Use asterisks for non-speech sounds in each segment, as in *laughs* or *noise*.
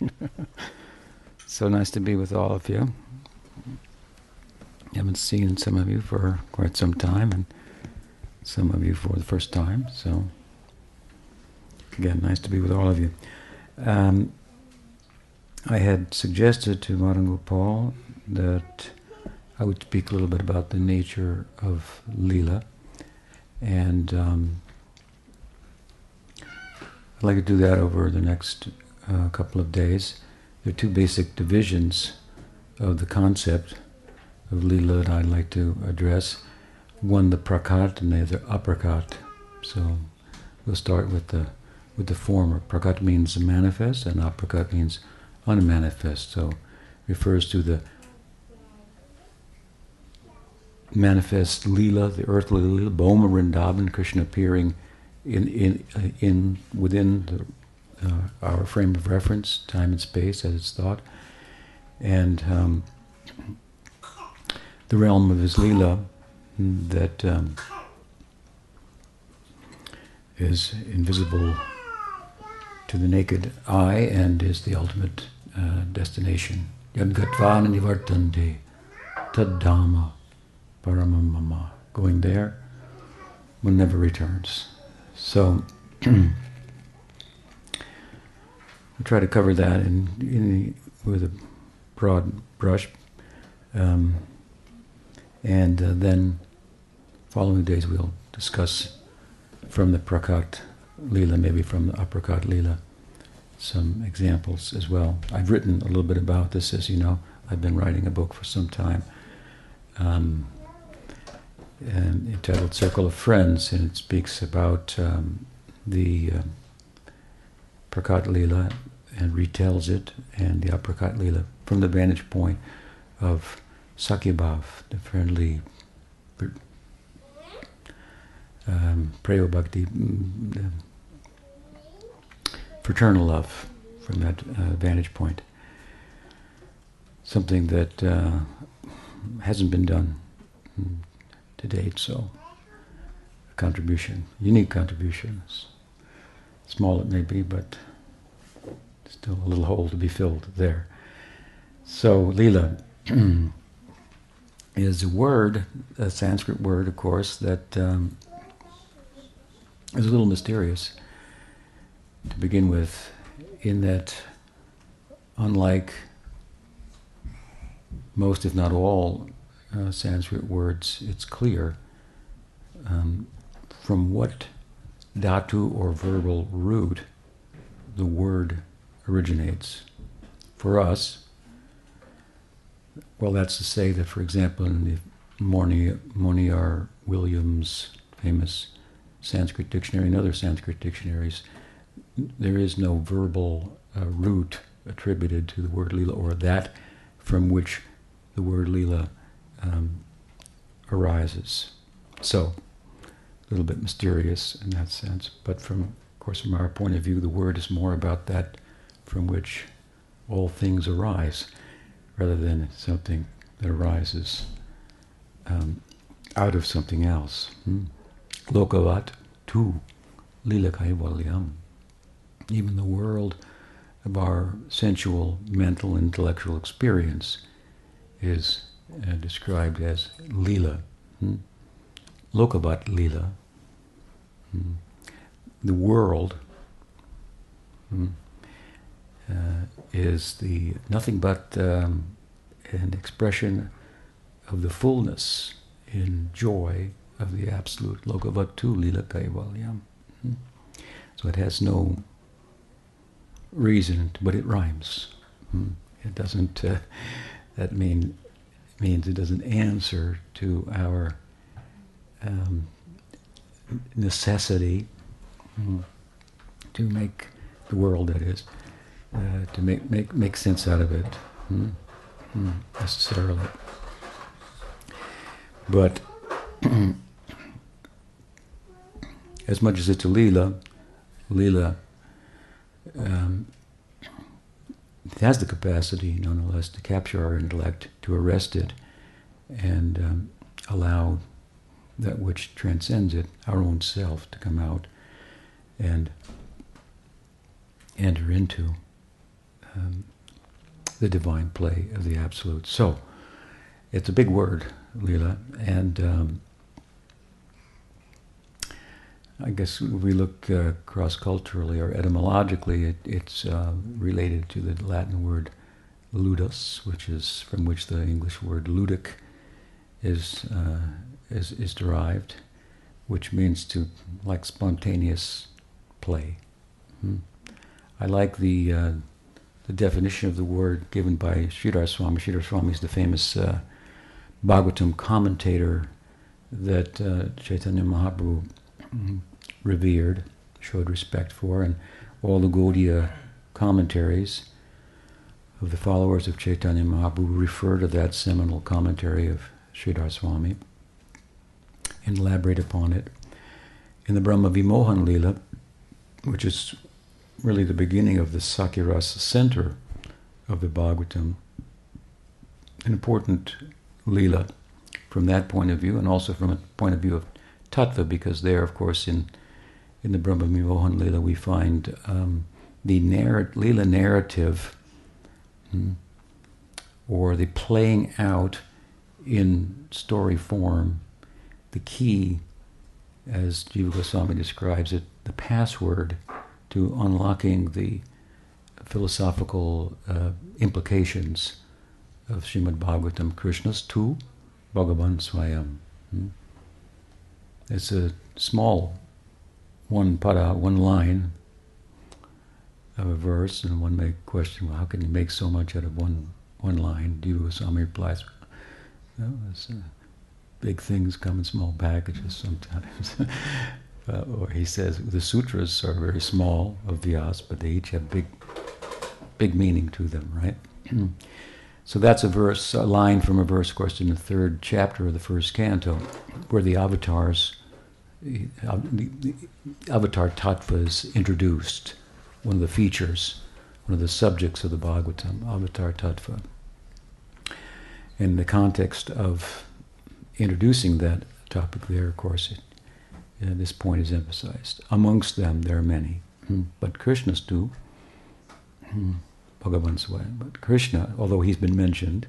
*laughs* so nice to be with all of you. I haven't seen some of you for quite some time, and some of you for the first time. So, again, nice to be with all of you. Um, I had suggested to Madan Paul that I would speak a little bit about the nature of Leela, and um, I'd like to do that over the next uh, couple of days. There are two basic divisions of the concept of Leela that I'd like to address. One, the prakat, and the other, aprakat. So we'll start with the with the former. Prakat means manifest, and aprakat means unmanifest. So refers to the manifest Leela, the earthly Leela, Bhauma Vrindavan, Krishna appearing in in uh, in within the, uh, our frame of reference, time and space, as it's thought, and um, the realm of his lila that um, is invisible to the naked eye and is the ultimate uh, destination. Yadgatvana nivartante taddhamma paramamama. Going there one never returns. So *clears throat* we try to cover that in, in with a broad brush. Um, and uh, then following days we'll discuss from the Prakat Lila, maybe from the Aprakat Lila, some examples as well. I've written a little bit about this, as you know. I've been writing a book for some time. Um, and entitled Circle of Friends, and it speaks about um, the uh, Prakat Lila and retells it, and the Aprakat Lila from the vantage point of Sakyabhav, the friendly um, Bhakti, mm, fraternal love from that uh, vantage point. Something that uh, hasn't been done mm, to date, so a contribution, unique contributions. Small it may be, but still a little hole to be filled there. So, Leela *clears throat* is a word, a Sanskrit word, of course, that um, is a little mysterious to begin with, in that, unlike most, if not all, uh, Sanskrit words, it's clear um, from what dhatu or verbal root the word originates. For us, well, that's to say that, for example, in the Monier Williams famous Sanskrit dictionary and other Sanskrit dictionaries, there is no verbal uh, root attributed to the word lila or that from which the word lila um, arises. So, little bit mysterious in that sense, but from, of course, from our point of view, the word is more about that from which all things arise, rather than something that arises um, out of something else. Hmm? Lokavat tu lila kaivalyam. Even the world of our sensual, mental, intellectual experience is uh, described as lila. Hmm? Lokavat lila. Hmm? The world hmm, uh, is the nothing but um, an expression of the fullness in joy of the absolute lokavatu lila kaivalyam. Hmm? So it has no reason, but it rhymes. Hmm? It doesn't. Uh, that mean means it doesn't answer to our um, necessity hmm, to make the world that is uh, to make make make sense out of it hmm, necessarily. But *clears throat* as much as it's a lila, lila um, has the capacity, nonetheless, to capture our intellect, to arrest it, and um, allow that which transcends it, our own self, to come out and enter into um, the divine play of the Absolute. So, it's a big word, Lila, and um, I guess if we look uh, cross-culturally or etymologically, it, it's uh, related to the Latin word ludus, which is from which the English word ludic is uh, is, is derived, which means to like spontaneous play. Hmm. I like the uh, the definition of the word given by Sridhar Swami. Sridhar Swami is the famous uh, Bhagavatam commentator that uh, Chaitanya Mahaprabhu revered, showed respect for, and all the Gaudiya commentaries of the followers of Chaitanya Mahaprabhu refer to that seminal commentary of Sridhar Swami and elaborate upon it. In the Brahma Vimohan Lila, which is really the beginning of the Sakhirasa center of the Bhagavatam, an important Lila from that point of view, and also from a point of view of Tattva, because there, of course, in in the Brahma Vimohan Lila, we find um, the narr- Lila narrative hmm, or the playing out in story form, the key, as Jiva Goswami describes it, the password to unlocking the philosophical uh, implications of Srimad Bhagavatam, Krishna's tu Bhagavan Swayam. Hmm? It's a small one pada, one line of a verse, and one may question, well, how can you make so much out of one one line? Jiva Goswami replies, well, uh, big things come in small packages sometimes. *laughs* uh, or he says, the sutras are very small of Vyas, but they each have big, big meaning to them, right? *clears throat* so that's a verse, a line from a verse, of course, in the third chapter of the first canto, where the avatars the, the Avatar Tattva is introduced, one of the features, one of the subjects of the Bhagavatam, Avatar Tattva. In the context of introducing that topic there, of course, it, uh, this point is emphasized. Amongst them, there are many, hmm. but Krishna's too. Hmm. Bhagavan Swayam. But Krishna, although he's been mentioned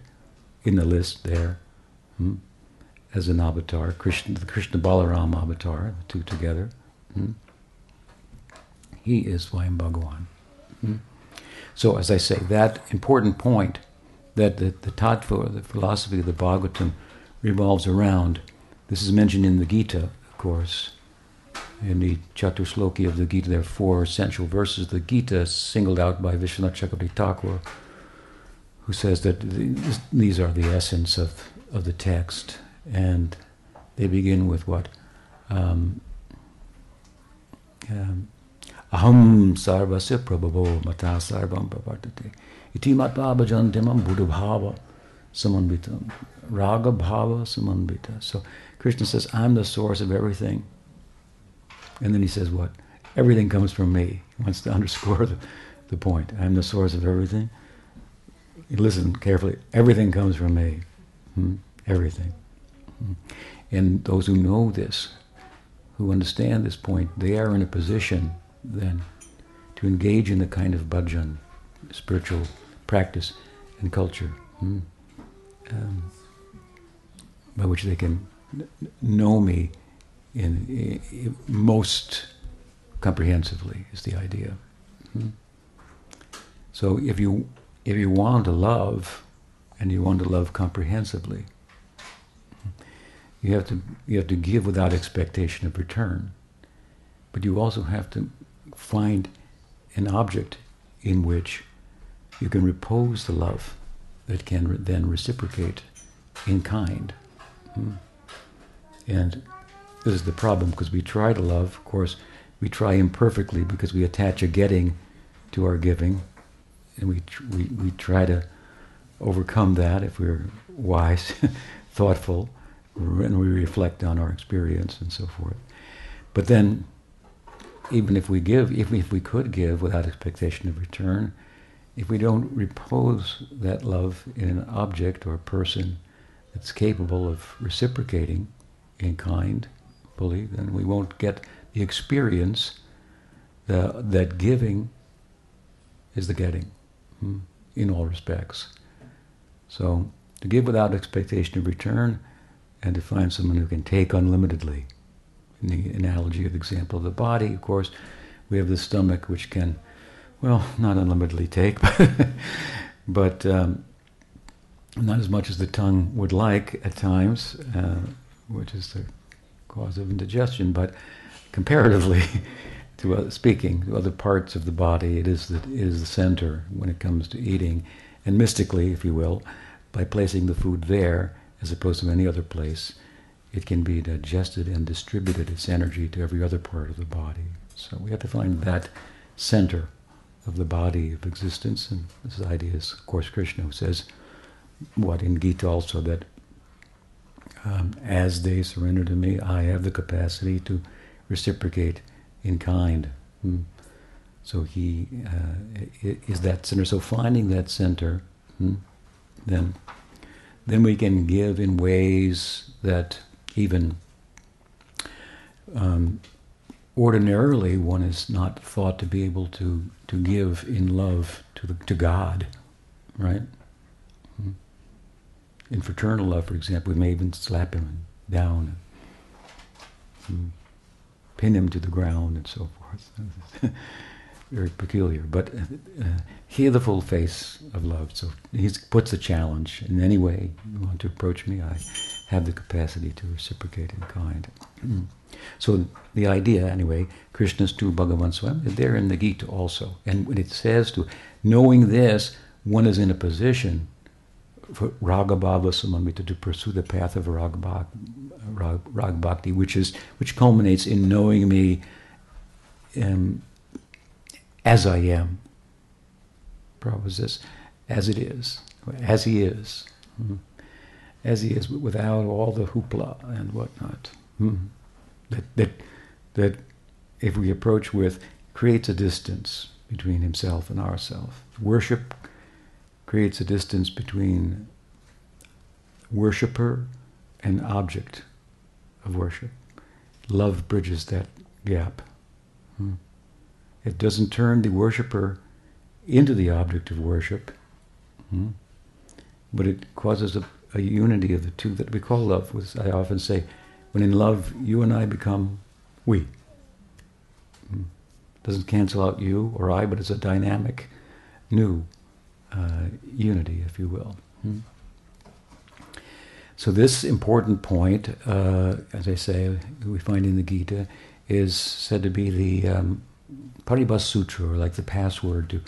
in the list there, hmm, as an avatar, Krishna, the Krishna Balaram avatar, the two together. He is Swayam Bhagawan. Hmm? So, as I say, that important point that the, the tattva, the philosophy of the Bhagavatam, revolves around, this is mentioned in the Gita, of course. In the Chatusloki of the Gita, there are four essential verses. Of the Gita singled out by Vishwanath Chakravarti Thakur, who says that these are the essence of, of the text and they begin with what? Um, um, Aham sarvasya prabhavo mata sarvam. Iti matva bhajantimam buddha samanvitam. Raga bhava samanvita. So Krishna says, I'm the source of everything. And then he says what? Everything comes from me. He wants to *laughs* underscore the, the point. I'm the source of everything. listen carefully. Everything comes from me. Hmm? Everything. And those who know this, who understand this point, they are in a position then to engage in the kind of bhajan, spiritual practice and culture, hmm, um, by which they can know me in, in, most comprehensively is the idea. Hmm. So if you if you want to love, and you want to love comprehensively, you have to you have to give without expectation of return, but you also have to find an object in which you can repose the love that can re- then reciprocate in kind. Hmm. And this is the problem because we try to love, of course, we try imperfectly because we attach a getting to our giving, and we tr- we, we try to overcome that if we're wise, *laughs* thoughtful, and we reflect on our experience and so forth. But then, even if we give, even if we could give without expectation of return, if we don't repose that love in an object or person that's capable of reciprocating in kind fully, then we won't get the experience the, that giving is the getting. hmm, in all respects. So to give without expectation of return and to find someone who can take unlimitedly. In the analogy of the example of the body, of course, we have the stomach which can, well, not unlimitedly take, *laughs* but um, not as much as the tongue would like at times, uh, which is the cause of indigestion, but comparatively *laughs* to uh, speaking to other parts of the body, it is the, it is the center when it comes to eating, and mystically, if you will, by placing the food there as opposed to any other place, it can be digested and distributed its energy to every other part of the body. So we have to find that center of the body of existence, and this idea is, of course, Krishna who says, what in Gita also that um, as they surrender to me, I have the capacity to reciprocate in kind. Mm. So he uh, is that center. So finding that center, mm, then then we can give in ways that even um, ordinarily one is not thought to be able to to give in love to the, to God, right? Hmm. In fraternal love, for example, we may even slap him down, and, hmm, pin him to the ground, and so forth. *laughs* very peculiar. But uh, hear the full face of love. So he puts the challenge. In any way you want to approach me, I have the capacity to reciprocate in kind. So the idea, anyway, Krishna's to Bhagavan Swam, they're in the Gita also. And when it says to, knowing this, one is in a position for Ragabhava Samamita to pursue the path of Rag, Rag Bhakti, which is which culminates in knowing me um, as I am. Prabhupada this, as it is, as he is, mm-hmm. as he is, without all the hoopla and whatnot. Mm-hmm. That that that if we approach with creates a distance between himself and ourself. Worship creates a distance between worshipper and object of worship. Love bridges that gap. Hmm. It doesn't turn the worshiper into the object of worship, hmm? but it causes a, a, unity of the two that we call love. I often say, when in love, you and I become we. Hmm? Doesn't cancel out you or I, but it's a dynamic, new uh, unity, if you will. Hmm? So this important point, uh, as I say, we find in the Gita, is said to be the um, Paribhasa Sutra, or like the password to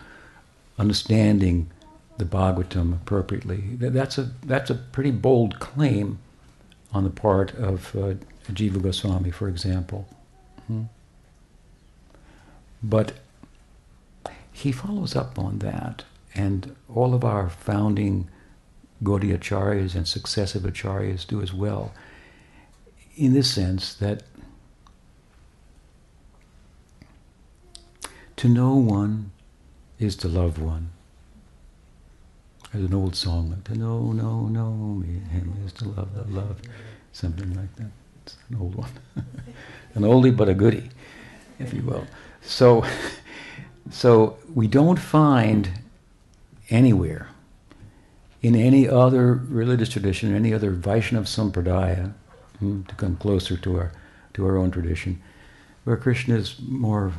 understanding the Bhagavatam appropriately. That's a, that's a pretty bold claim on the part of uh, Jiva Goswami, for example. Hmm. But he follows up on that, and all of our founding Gaudiya acharyas and successive acharyas do as well, in this sense that To know one is to love one. There's an old song, to No, no, no, me, and him is to love, love, love. Something like that. It's an old one. *laughs* an oldie but a goodie, if you will. So, so we don't find anywhere in any other religious tradition, any other Vaishnava Sampradaya, hmm, to come closer to our, to our own tradition, where Krishna is more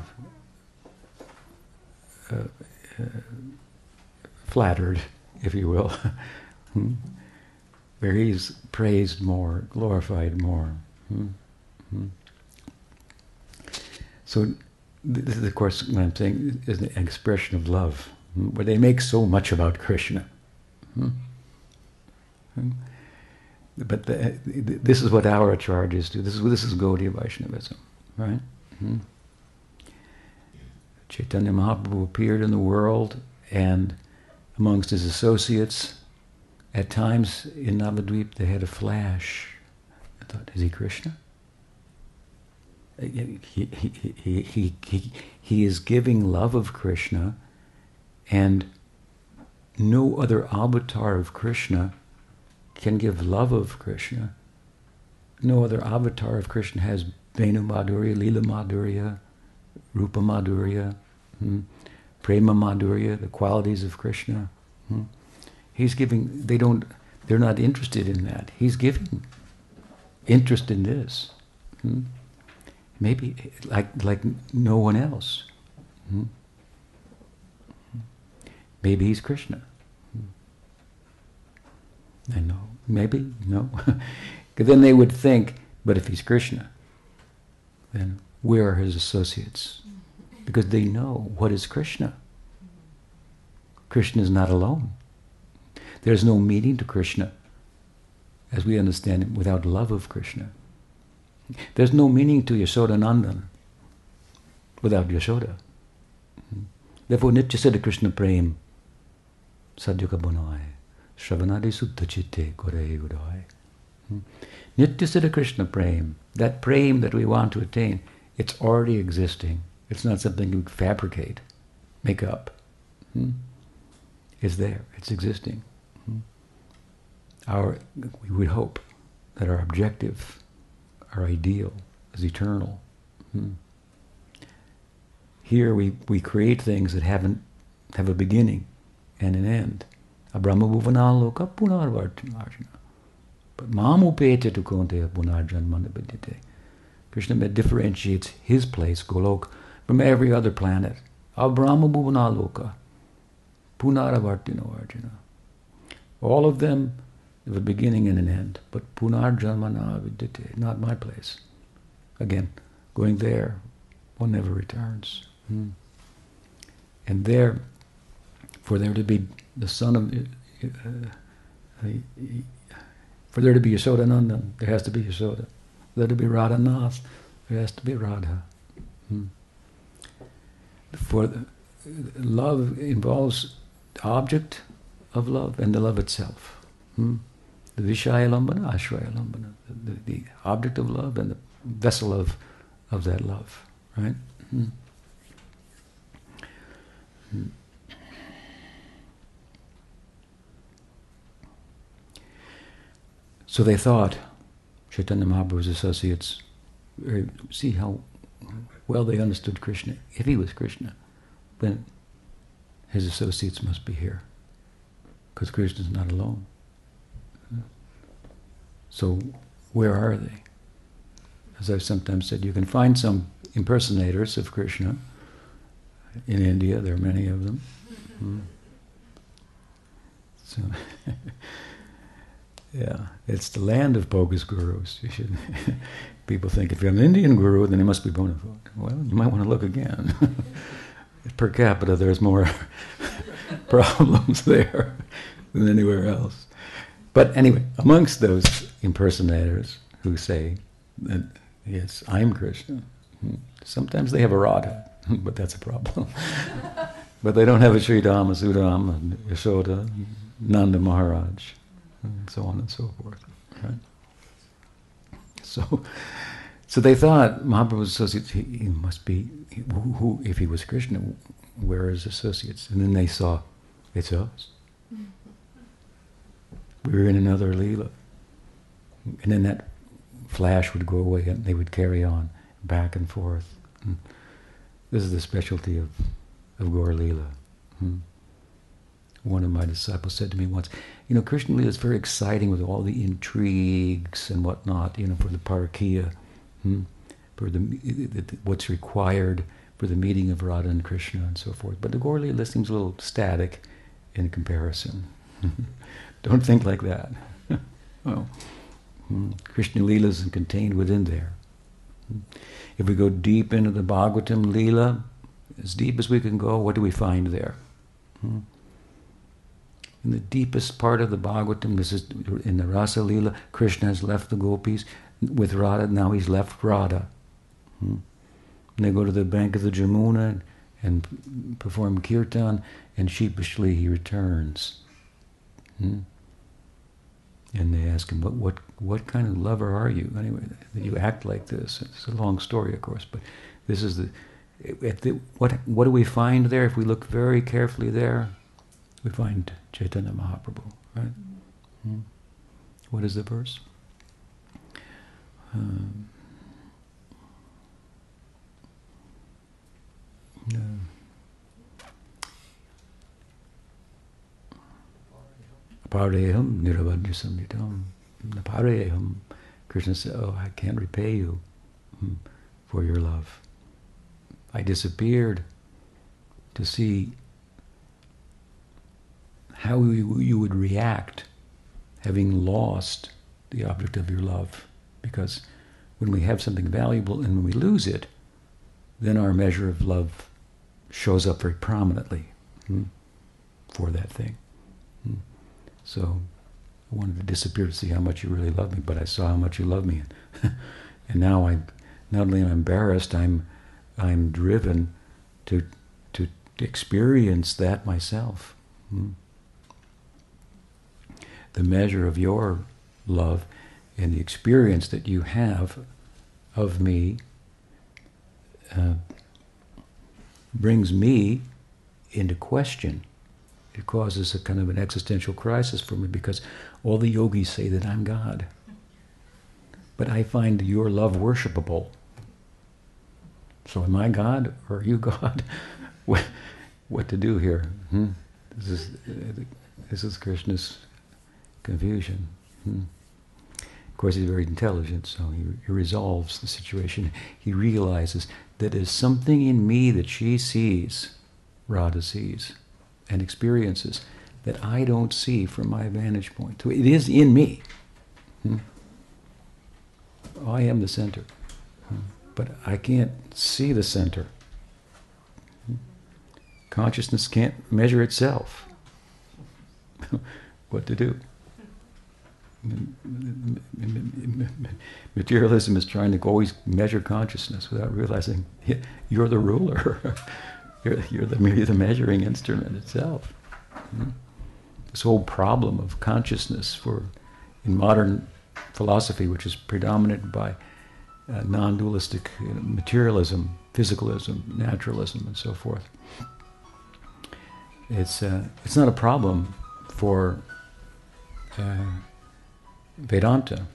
uh, uh, flattered, if you will, *laughs* hmm? where he's praised more, glorified more. Hmm? Hmm? So this is, of course, what I'm saying is an expression of love, where they make so much about Krishna. But the, this is what acharyas do. This is this is Gaudiya Vaishnavism, right? Chaitanya Mahaprabhu appeared in the world and amongst his associates, at times in Navadvip they had a flash. I thought, is he Krishna? He, he, he, he, he, he is giving love of Krishna and no other avatar of Krishna can give love of Krishna. No other avatar of Krishna has Venu Madhurya, Lila Madhurya, Rupa Madhurya, hmm, prema madhurya, the qualities of Krishna. Hmm? He's giving, they don't, they're not interested in that. He's giving interest in this. Hmm? Maybe like, like no one else. Hmm? Maybe he's Krishna. I know. Maybe, no. *laughs* Then they would think, but if he's Krishna, then where are his associates? Because they know what is Krishna. Krishna is not alone. There's no meaning to Krishna as we understand it without love of Krishna. There's no meaning to Yashoda Nandan without Yashoda. Therefore, Nitya Siddha Krishna Prem Sadhyaka Bonai Shravanadi Suddha Chitte Gore Udai. Nitya Siddha Krishna Prem, that prem that we want to attain, it's already existing. It's not something you fabricate, make up. Hmm? It's there, it's existing. Hmm? Our, we would hope that our objective, our ideal, is eternal. Hmm? Here we, we create things that haven't have a beginning and an end. Abrahma bhuvanaloka punarvartinarjuna. But mamupete tu konteya punarjanmana. Krishna differentiates his place, Golok, from every other planet. Abrahma bhuvanaloka punaravartino arjuna. All of them have a beginning and an end, but punarjanmana vidyate, not my place. Again, going there, one never returns. Hmm. And there, for there to be the son of, uh, uh, for there to be Yashodanandan, there has to be Yashoda. For there to be Radhanath, there has to be Radha. Hmm. For love involves object of love and the love itself. Hmm. The Vishaya Lambana, Ashraya Lambana, the, the, object of love and the vessel of, of that love, right? Hmm. hmm. So they thought, Chaitanya Mahaprabhu's associates, see how well they understood Krishna. If he was Krishna, then his associates must be here, because Krishna is not alone. So where are they? As I've sometimes said, you can find some impersonators of Krishna in India. There are many of them. Mm. So *laughs* Yeah, it's the land of bogus gurus. You should. *laughs* people think if you're an Indian guru, then he must be bona fide. Well, you might want to look again. *laughs* per capita, there's more *laughs* problems there than anywhere else. But anyway, amongst those impersonators who say that yes, I'm Krishna, hmm, sometimes they have a Radha, *laughs* but that's a problem. but they don't have a Sridama, Sudama, Yashoda, Nanda Maharaj and so on and so forth. Right? So, so they thought Mahaprabhu's associates, he, he must be, who, who, if he was Krishna, where are his associates? And then they saw, it's us. We were in another Leela. And then that flash would go away and they would carry on back and forth. And this is the specialty of, of Gaur Leela. Hmm. One of my disciples said to me once, you know, Krishna Lila is very exciting with all the intrigues and whatnot, you know, for the parakia, hmm, for the, what's required for the meeting of Radha and Krishna and so forth. But the Gaur Lila seems a little static in comparison. *laughs* Don't think like that. *laughs* well, hmm, Krishna Lila is contained within there. Hmm. If we go deep into the Bhagavatam Lila, as deep as we can go, what do we find there? Hmm in the deepest part of the Bhagavatam, this is in the Rasa Leela, Krishna has left the gopis with Radha, now he's left Radha. Hmm. And they go to the bank of the Jamuna and, and perform kirtan, and sheepishly he returns. Hmm. And they ask him, what, what, what kind of lover are you, anyway, that you act like this? It's a long story, of course, but this is the, the what, what do we find there if we look very carefully there? we find Chaitanya Mahaprabhu, right? Mm-hmm. What is the verse? Um, no. Parayaham niravadya samyitam. Parayaham. Krishna said, Oh, I can't repay you hmm, for your love. I disappeared to see how you, would react having lost the object of your love. Because when we have something valuable and when we lose it, then our measure of love shows up very prominently hmm, for that thing. Hmm. So I wanted to disappear to see how much you really love me, but I saw how much you love me, *laughs* and now I, not only am I embarrassed, I'm, I'm driven to, to experience that myself. Hmm. The measure of your love and the experience that you have of me uh, brings me into question. It causes a kind of an existential crisis for me because all the yogis say that I'm God. But I find your love worshipable. So am I God or are you God? *laughs* what, to do here? Hmm? This is this is Krishna's confusion. Hmm? Of course, he's very intelligent, so he, he resolves the situation. He realizes that there's something in me that she sees, Radha sees, and experiences that I don't see from my vantage point. So it is in me. Hmm? I am the center. Hmm? But I can't see the center. Hmm? Consciousness can't measure itself. *laughs* what to do? Materialism is trying to always measure consciousness without realizing *laughs* you're the ruler. *laughs* you're, you're the, merely the measuring instrument itself. Hmm? This whole problem of consciousness for in modern philosophy, which is predominated by uh, non-dualistic you know, materialism, physicalism, naturalism, and so forth. It's uh, it's not a problem for uh, Vedanta.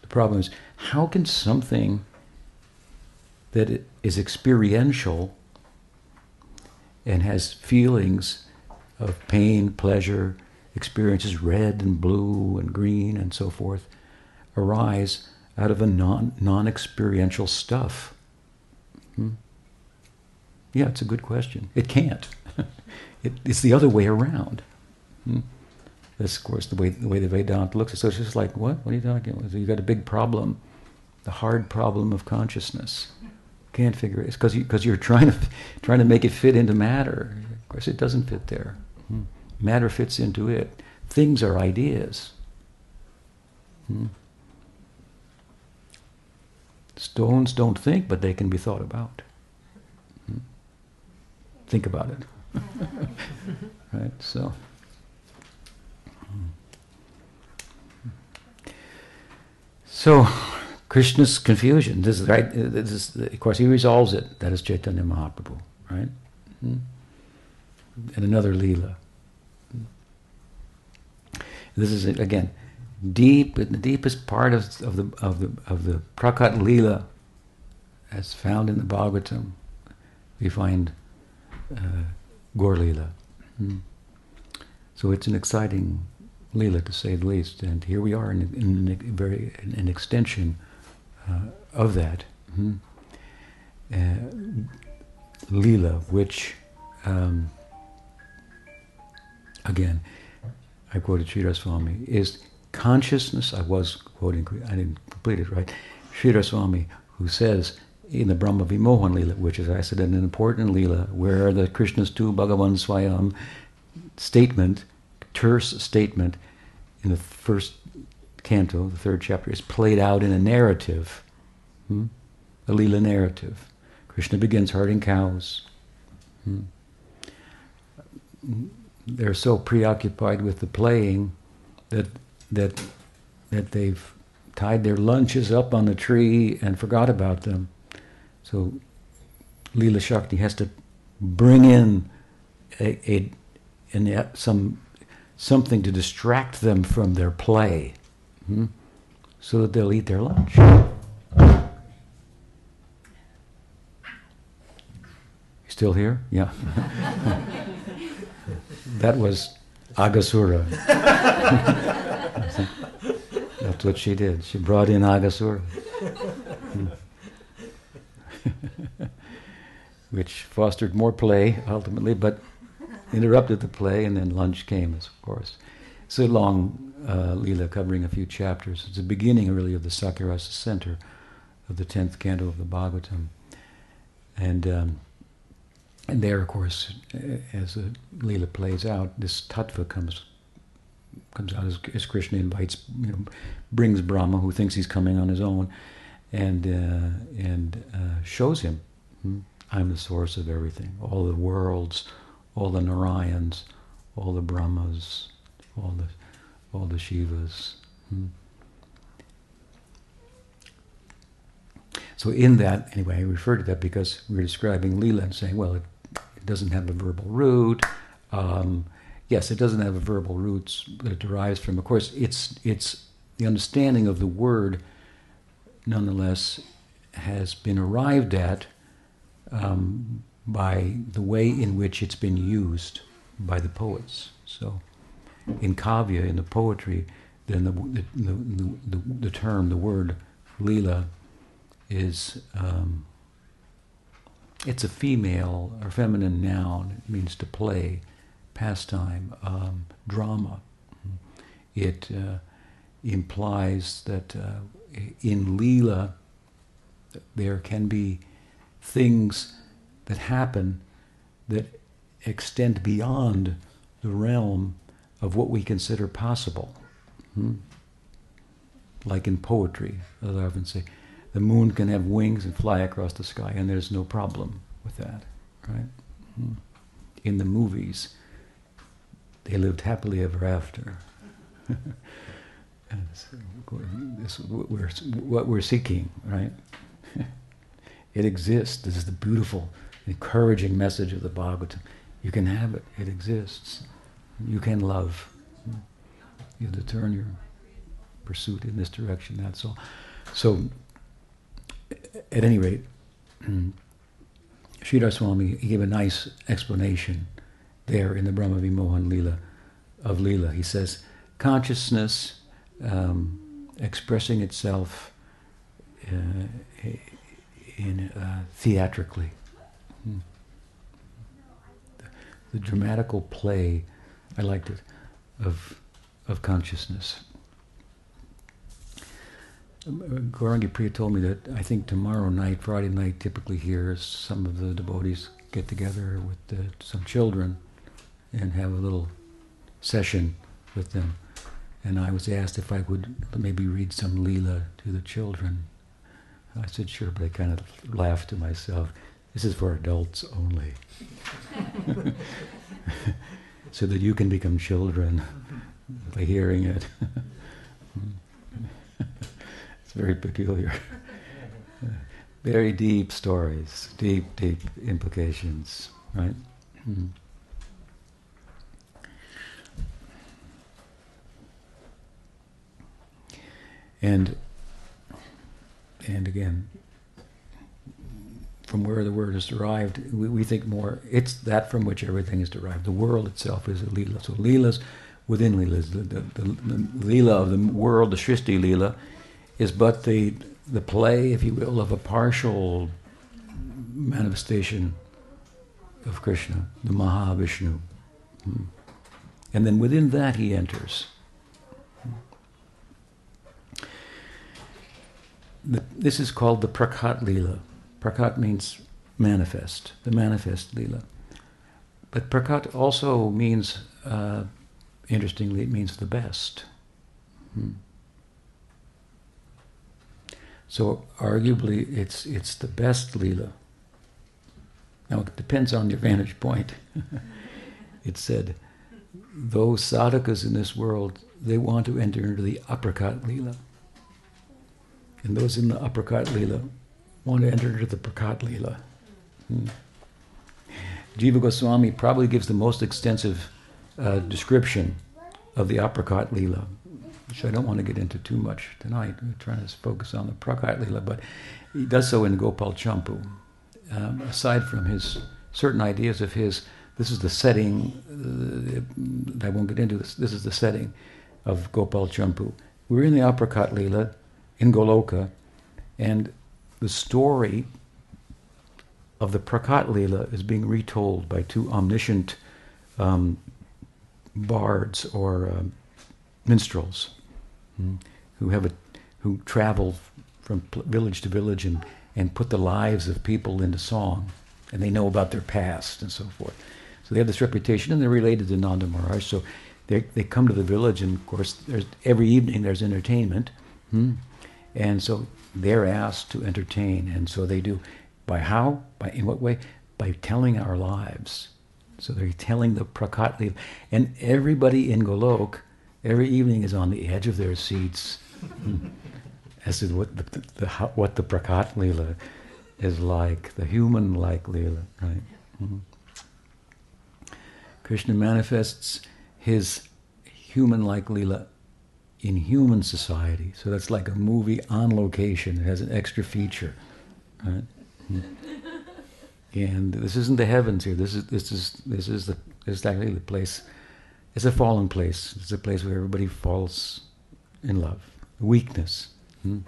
The problem is how can something that is experiential and has feelings of pain, pleasure, experiences red and blue and green and so forth arise out of a non non experiential stuff? Hmm? Yeah, it's a good question. It can't. *laughs* it, it's the other way around. Hmm? That's of course the way the way the Vedanta looks. So it's just like, what? What are you talking about? You got a big problem, the hard problem of consciousness. Can't figure it. It's because you, cause you're trying to *laughs* trying to make it fit into matter. Of course, it doesn't fit there. Hmm. Matter fits into it. Things are ideas. Hmm. Stones don't think, but they can be thought about. Hmm. Think about it. *laughs* right? So. So, *laughs* Krishna's confusion. This is right. This is, of course, he resolves it. That is Chaitanya Mahaprabhu, right? Hmm? And another lila. This is again deep, in the deepest part of, of the of the of the Prakat lila, as found in the Bhagavatam. We find uh, Gaur lila. Hmm? So it's an exciting Leela, to say the least. And here we are in, in, in very an extension uh, of that. Mm-hmm. Uh, Leela, which, um, again, I quoted Sridhar Swami, is consciousness. I was quoting, I didn't complete it right. Sridhar Swami, who says in the Brahma Vimohan Leela, which is, I said, an important Leela, where the Krishna's two Bhagavan Swayam statement terse statement in the first canto, the third chapter, is played out in a narrative, hmm? a lila narrative. Krishna begins herding cows. Hmm? They're so preoccupied with the playing that that that they've tied their lunches up on the tree and forgot about them. So Lila Shakti has to bring in a, a, a some something to distract them from their play hmm? so that they'll eat their lunch. Still here? Yeah. *laughs* that was Aghasura. *laughs* That's what she did. She brought in Aghasura. *laughs* Which fostered more play ultimately, but interrupted the play, and then lunch came, of course. It's a long uh, Leela covering a few chapters. It's the beginning, really, of the Sakirasa center of the 10th canto of the Bhagavatam. And, um, and there, of course, as the Leela plays out, this tattva comes comes out as, as Krishna invites, you know, brings Brahma, who thinks he's coming on his own, and uh, and uh, shows him, hmm, I'm the source of everything, all the worlds, all the Narayans, all the Brahmas, all the all the Shivas. Hmm. So in that, anyway, I refer to that because we're describing Leela and saying, well, it, it doesn't have a verbal root. Um, yes, it doesn't have a verbal roots that it derives from. Of course, it's it's the understanding of the word, nonetheless, has been arrived at um, by the way in which it's been used by the poets. So, in kavya, in the poetry, then the the, the, the, the term, the word lila, is um, it's a female or feminine noun. It means to play, pastime, um, drama. It uh, implies that uh, in lila there can be things that happen that extend beyond the realm of what we consider possible. Hmm? Like in poetry, as I often say, the moon can have wings and fly across the sky, and there's no problem with that, right? Hmm. In the movies, they lived happily ever after. *laughs* this is what we're, what we're seeking, right? *laughs* it exists. This is the beautiful, encouraging message of the Bhagavatam. You can have it. It exists. You can love. You have to turn your pursuit in this direction. That's all. So, at any rate, Sridhar Swami he gave a nice explanation there in the Brahma Vimohan Leela of Leela. He says, consciousness um, expressing itself uh, in uh, theatrically. Hmm. The, the, dramatical play, I liked it, of, of consciousness. Gaurangi Priya told me that I think tomorrow night, Friday night, typically here, some of the devotees get together with the, some children and have a little session with them. And I was asked if I would maybe read some Leela to the children. I said, sure, but I kind of laughed to myself. This is for adults only. *laughs* so that you can become children by hearing it. *laughs* it's very peculiar. *laughs* very deep stories, deep, deep implications, right? Mm. And and again, from where the word is derived, we, we think more, it's that from which everything is derived. The world itself is a lila. So lilas within lilas, the, the, the, the lila of the world, the Shristi lila, is but the, the play, if you will, of a partial manifestation of Krishna, the Mahavishnu. Hmm. And then within that he enters. the, this is called the Prakat Lila. Prakat means manifest, the manifest Lila. But Prakat also means, uh, interestingly, it means the best. Hmm. So arguably, it's it's the best lila. Now it depends on your vantage point. *laughs* it said, those sadhakas in this world they want to enter into the aprakat lila. And those in the Aprakat Lila want to enter into the Prakat Lila. Hmm. Jiva Goswami probably gives the most extensive uh, description of the Aprakat Lila, which I don't want to get into too much tonight. We're trying to focus on the Prakat Lila, but he does so in Gopal Champu. Um, aside from his certain ideas of his this is the setting. Uh, I won't get into this. This is the setting of Gopal Champu. We're in the Aprakat lila in Goloka, and the story of the Prakat Lila is being retold by two omniscient um, bards or uh, minstrels hmm, who have a, who travel from village to village and, and put the lives of people into song, and they know about their past and so forth. So they have this reputation, and they're related to Nanda Maharaj. So they they come to the village, and of course, there's every evening there's entertainment, hmm, and so they're asked to entertain, and so they do. By how? By in what way? By telling our lives. So they're telling the Prakat and everybody in Golok every evening is on the edge of their seats *laughs* as to what the, the, the what the Prakat Lila is like, the human-like Lila, right? Mm-hmm. Krishna manifests his human-like Lila in human society. So that's like a movie on location. It has an extra feature, right? And this isn't the heavens here. This is this is this is the this is actually the place. It's a fallen place. It's a place where everybody falls in love. Weakness. Hmm?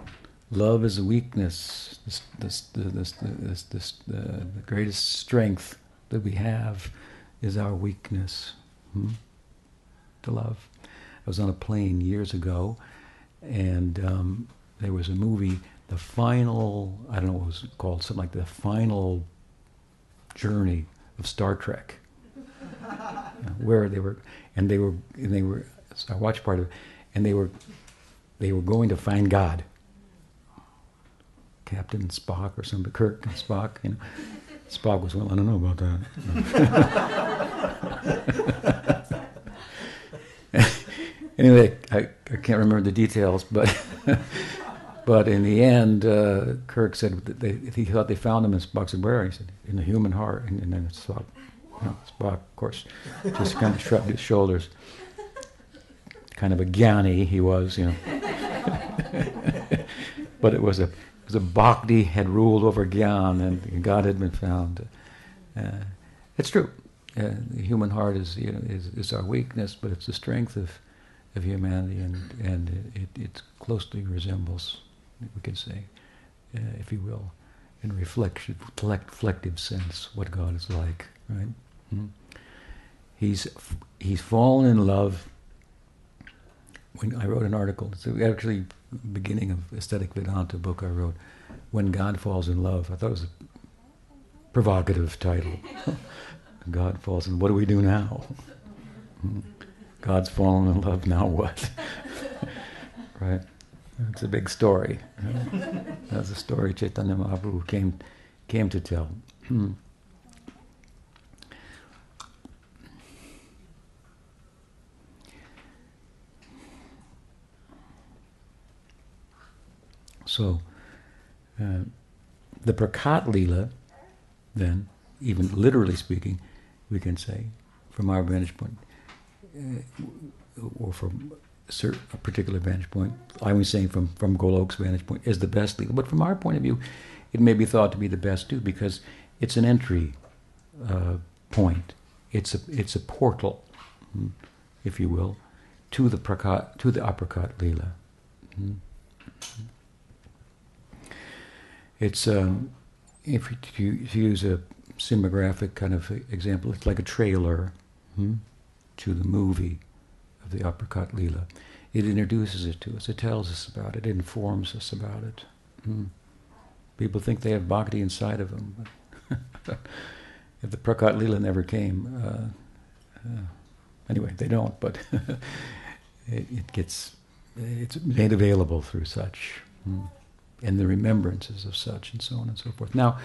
Love is a weakness. This, this, this, this, this, the, the greatest strength that we have is our weakness. Hmm? To love. I was on a plane years ago, and um, there was a movie the final, I don't know what it was called, something like the final journey of Star Trek, *laughs* where they were, and they were, and they were, so I watched part of it, and they were, they were going to find God. Captain Spock or somebody, Kirk and Spock, you know. Spock was, well, I don't know about that. *laughs* anyway, I, I can't remember the details, but *laughs* but in the end, uh, Kirk said they, he thought they found him in Spock's where? He said, in the human heart. And, and then Spock, you know, Spock, of course, just kind of shrugged his shoulders. Kind of a gyani he was, you know. *laughs* but it was a it was a bhakti had ruled over gyan, and God had been found. Uh, it's true. Uh, the human heart is, you know, is, is our weakness, but it's the strength of, of humanity, and, and it, it closely resembles we can say, uh, if you will, in a reflexive, reflective sense, what God is like, right? Mm-hmm. He's he's fallen in love. When I wrote an article, it's actually beginning of aesthetic Vedanta book I wrote, when God falls in love. I thought it was a provocative title. *laughs* God falls in. What do we do now? Hmm. God's fallen in love. Now what? *laughs* right. It's a big story. That's a story Chaitanya Mahaprabhu came, came to tell. *clears throat* So, uh, the Prakat Lila, then, even literally speaking, we can say, from our vantage point, or from a particular vantage point. I was saying from, from Golok's vantage point is the best legal, but from our point of view, it may be thought to be the best too because it's an entry uh, point. It's a it's a portal, hmm, if you will, to the prakat, to the Aprakat lila. Hmm. It's um, if you, use a cinematographic kind of example, it's like a trailer hmm, to the movie of the Aprakat lila. It introduces it to us. It tells us about it. It informs us about it. Mm. People think they have bhakti inside of them, but *laughs* if the prakat lila never came, uh, uh, anyway, they don't. But *laughs* it, it, gets it's made available through such, mm. and the remembrances of such, and so on and so forth. Now,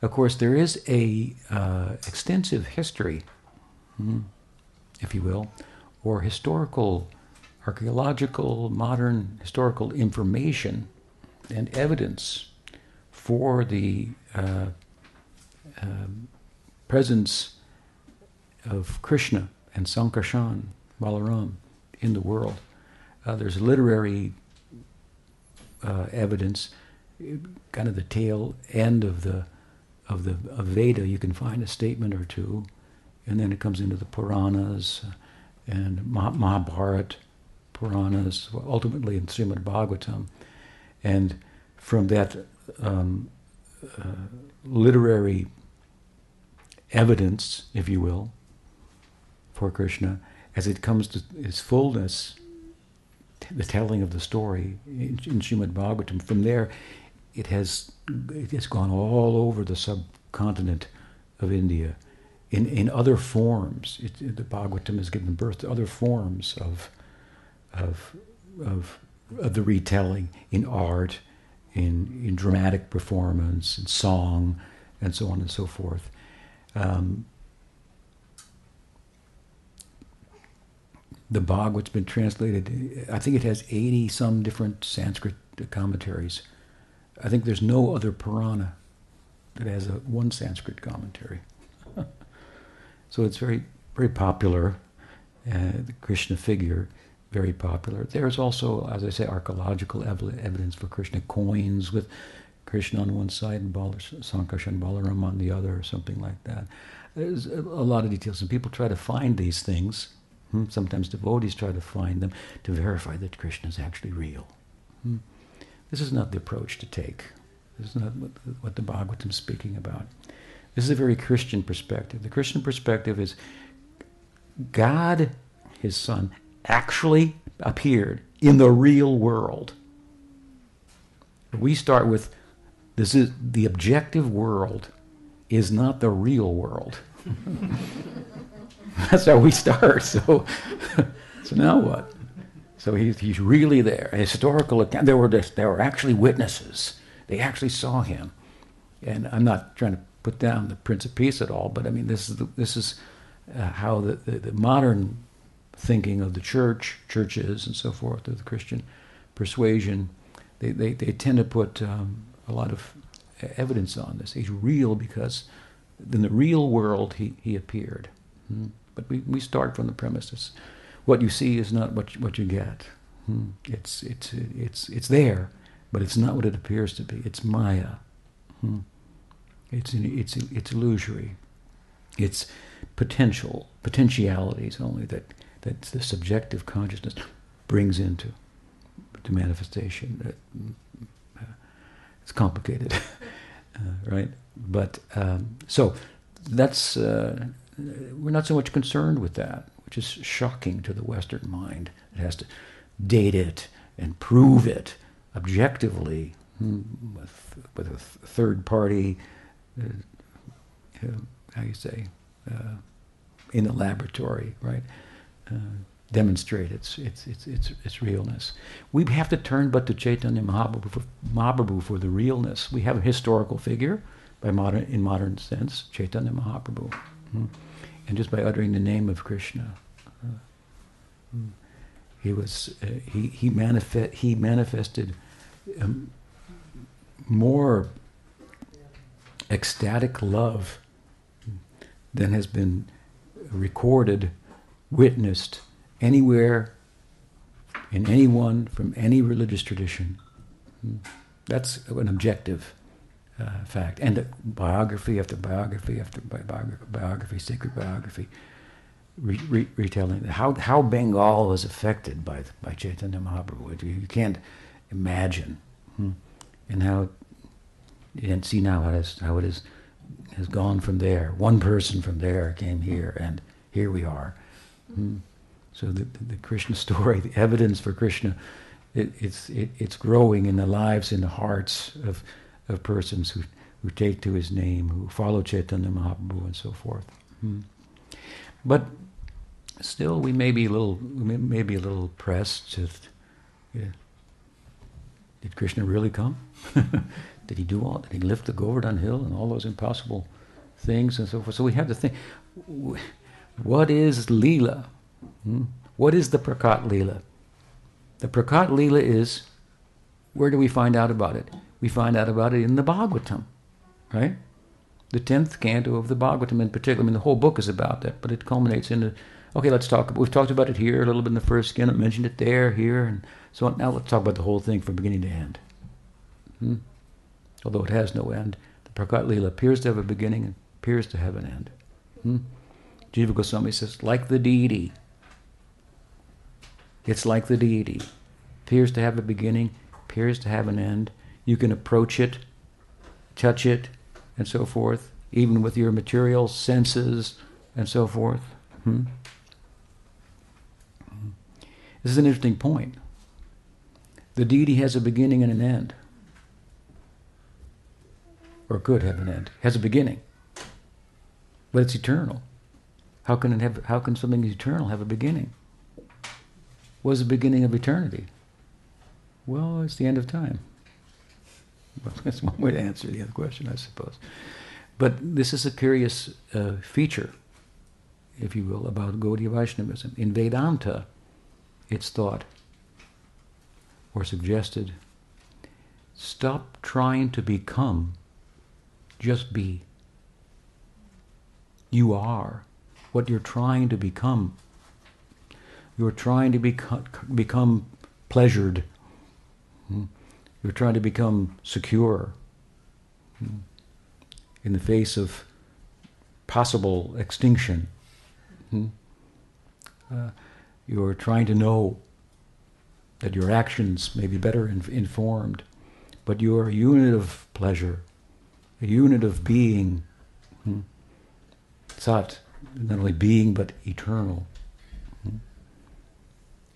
of course, there is a uh, extensive history, mm, if you will, or historical, archaeological, modern historical information and evidence for the uh, uh, presence of Krishna and Sankarshan, Balaram, in the world. Uh, there's literary uh, evidence, kind of the tail end of the of the of Veda. You can find a statement or two and then it comes into the Puranas uh, and Mahabharata, Puranas, ultimately in Srimad Bhagavatam. And from that um, uh, literary evidence, if you will, for Krishna, as it comes to its fullness, the telling of the story in, in Srimad Bhagavatam, from there it has it has gone all over the subcontinent of India in, in other forms. It, the Bhagavatam has given birth to other forms of, of, of, of the retelling in art, in, in dramatic performance, in song, and so on and so forth. Um, the Bhagavata's been translated, I think it has 80 some different Sanskrit commentaries. I think there's no other Purana that has a one Sanskrit commentary. *laughs* so it's very, very popular. Uh, the Krishna figure, very popular. There's also, as I say, archaeological ev- evidence for Krishna coins with Krishna on one side and Bal- Sankarshan and Balaram on the other, or something like that. There's a, lot of details, and people try to find these things. Hmm? Sometimes devotees try to find them to verify that Krishna is actually real. Hmm? This is not the approach to take. This is not what, what the Bhagavatam is speaking about. This is a very Christian perspective. The Christian perspective is God, his Son, actually appeared in the real world. We start with this is the objective world is not the real world. *laughs* That's how we start. So, *laughs* so now what? So he's, he's really there. historical account. There were this, there were actually witnesses. They actually saw him. And I'm not trying to put down the Prince of Peace at all, but I mean this is the, this is uh, how the, the, the, modern thinking of the church, churches, and so forth, of the Christian persuasion, they, they, they tend to put um, a lot of evidence on this. He's real because in the real world he, he appeared. Hmm. But we, we start from the premises what you see is not what you, what you get. Hmm. It's it's it's it's there, but it's not what it appears to be. It's Maya. Hmm. It's it's it's illusory. It's potential potentialities only that that the subjective consciousness brings into to manifestation. Uh, it's complicated, *laughs* uh, right? But um, so that's uh, we're not so much concerned with that which is shocking to the Western mind. It has to date it and prove it objectively hmm, with, with a third party, how you say, uh, in the laboratory, right? Uh, demonstrate its, its, its, its, its realness. We have to turn but to Chaitanya Mahaprabhu for, Mahaprabhu for the realness. We have a historical figure by modern, in modern sense, Chaitanya Mahaprabhu. Hmm and just by uttering the name of Krishna, uh, he was uh, he he, manifest, he manifested um, more ecstatic love than has been recorded, witnessed anywhere in anyone from any religious tradition. That's an objective uh, fact. And biography after biography after biography, biography sacred biography, re- re- retelling how how Bengal was affected by by Chaitanya Mahaprabhu. You can't imagine, hmm? and how and see now how it, is, how it is has gone from there. One person from there came here, and here we are. Hmm? So the, the Krishna story, the evidence for Krishna, it, it's it, it's growing in the lives, in the hearts of of persons who, who take to his name, who follow Chaitanya Mahaprabhu and so forth. Hmm. But still, we may be a little, may be a little pressed. Yeah. Did Krishna really come? *laughs* did he do all? Did he lift the Govardhan hill and all those impossible things and so forth? So we have to think: what is Leela? Hmm? What is the Prakat Leela? The Prakat Leela is where do we find out about it? We find out about it in the Bhagavatam, right? The tenth canto of the Bhagavatam in particular. I mean, the whole book is about that, but it culminates in the. Okay, let's talk. We've talked about it here a little bit in the first skin. I mentioned it there, here, and so on. Now let's talk about the whole thing from beginning to end. Hmm? Although it has no end, the Prakat appears to have a beginning and appears to have an end. Hmm? Jiva Goswami says, like the deity. It's like the deity. Appears to have a beginning, appears to have an end. You can approach it, touch it, and so forth, even with your material senses and so forth. Hmm? This is an interesting point. The deity has a beginning and an end. Or could have an end. Has a beginning. But it's eternal. How can it have how can something eternal have a beginning? What is the beginning of eternity? Well, it's the end of time. Well, *laughs* that's one way to answer the other question, I suppose. But this is a curious uh, feature, if you will, about Gaudiya Vaishnavism. In Vedanta, it's thought or suggested stop trying to become, just be. You are what you're trying to become. You're trying to become, become pleasured. Hmm? You're trying to become secure hmm? in the face of possible extinction. Hmm? Uh, you're trying to know that your actions may be better in, informed, but you're a unit of pleasure, a unit of being. Hmm? Sat, not only being but eternal. Hmm?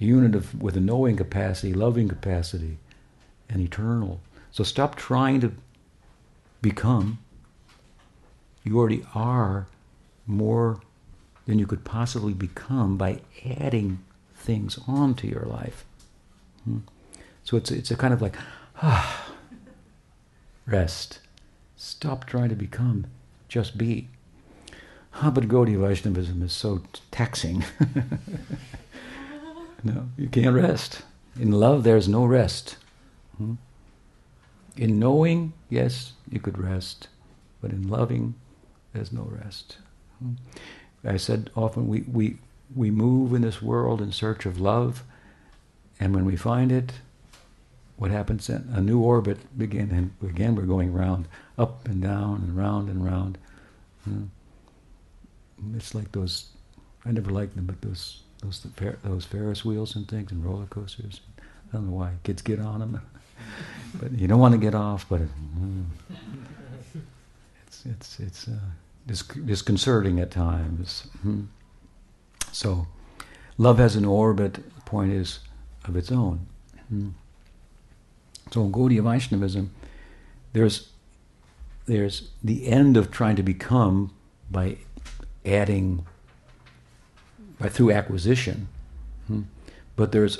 A unit of with a knowing capacity, loving capacity, and eternal. So stop trying to become. You already are more than you could possibly become by adding things onto your life. Hmm? So it's it's a kind of like ah, *sighs* rest. Stop trying to become, just be. Ah, but Gaudiya Vaishnavism is so taxing. *laughs* no, you can't rest. In love, there's no rest. Hmm? In knowing, yes, you could rest, but in loving, there's no rest. Hmm? I said often we, we, we move in this world in search of love, and when we find it, what happens then? A new orbit begin, and again we're going round, up and down and round and round. Hmm. It's like those. I never liked them, but those those those Ferris wheels and things and roller coasters. I don't know why kids get on them, *laughs* but you don't want to get off. But it, mm, it's it's it's. Uh, disconcerting at times. Hmm. So, love has an orbit, the point is, of its own. So in Gaudiya Vaishnavism, there's, there's the end of trying to become by adding, by through acquisition, hmm. but there's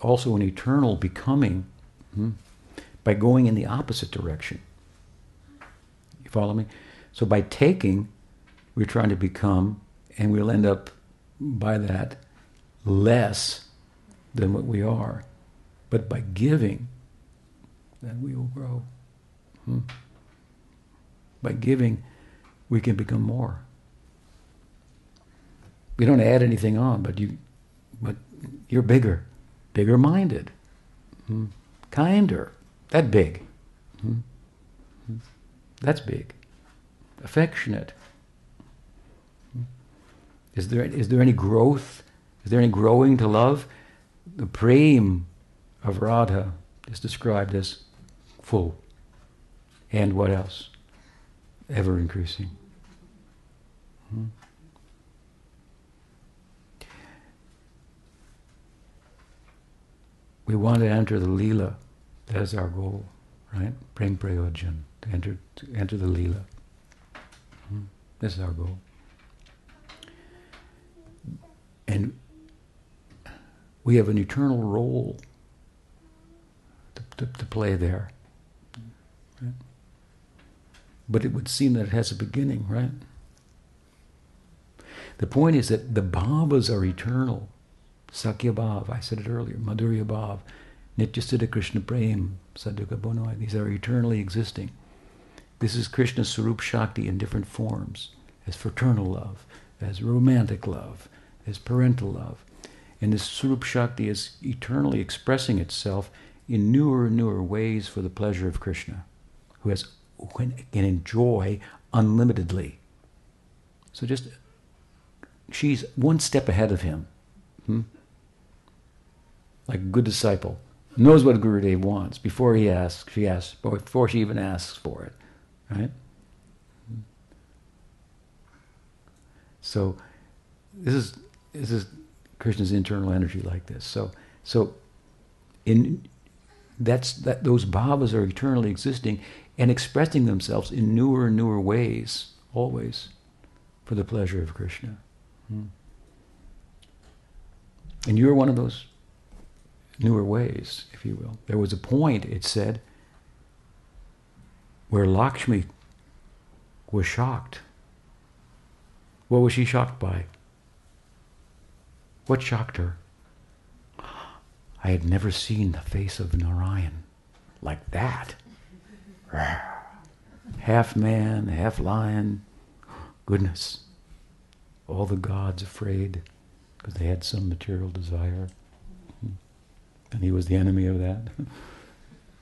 also an eternal becoming hmm, by going in the opposite direction. You follow me? So by taking, we're trying to become, and we'll end up by that less than what we are. But by giving, then we will grow. Hmm. By giving, we can become more. We don't add anything on, but you, but you're bigger, bigger minded, hmm. kinder. That big. Hmm. hmm. That's big affectionate. Is there, is there any growth? Is there any growing to love? The prem of Radha is described as full. And what else? Ever increasing. Hmm? We want to enter the Leela. That is our goal, right? Prem Prayojan, to enter, to enter the Leela. This is our goal. And we have an eternal role to, to, play there. Right? But it would seem that it has a beginning, right? The point is that the bhavas are eternal. Sakhya bhav, I said it earlier, Madhurya bhav, Nityasiddha Krishna Prem, Sadhuka Bonoi, these are eternally existing. This is Krishna's Swarup Shakti in different forms, as fraternal love, as romantic love, as parental love. And this Swarup Shakti is eternally expressing itself in newer and newer ways for the pleasure of Krishna, who has who can, enjoy unlimitedly. So just she's one step ahead of him. Hmm? Like a good disciple. Knows what Gurudev wants before he asks, she asks, before she even asks for it. Right? So this is this is Krishna's internal energy like this. So so in that's that those bhavas are eternally existing and expressing themselves in newer and newer ways, always, for the pleasure of Krishna. Hmm. And you're one of those newer ways, if you will. There was a point, it said, where Lakshmi was shocked. What was she shocked by? What shocked her? I had never seen the face of Narayan like that. *laughs* half man, half lion. Goodness. All the gods afraid because they had some material desire. And he was the enemy of that. *laughs*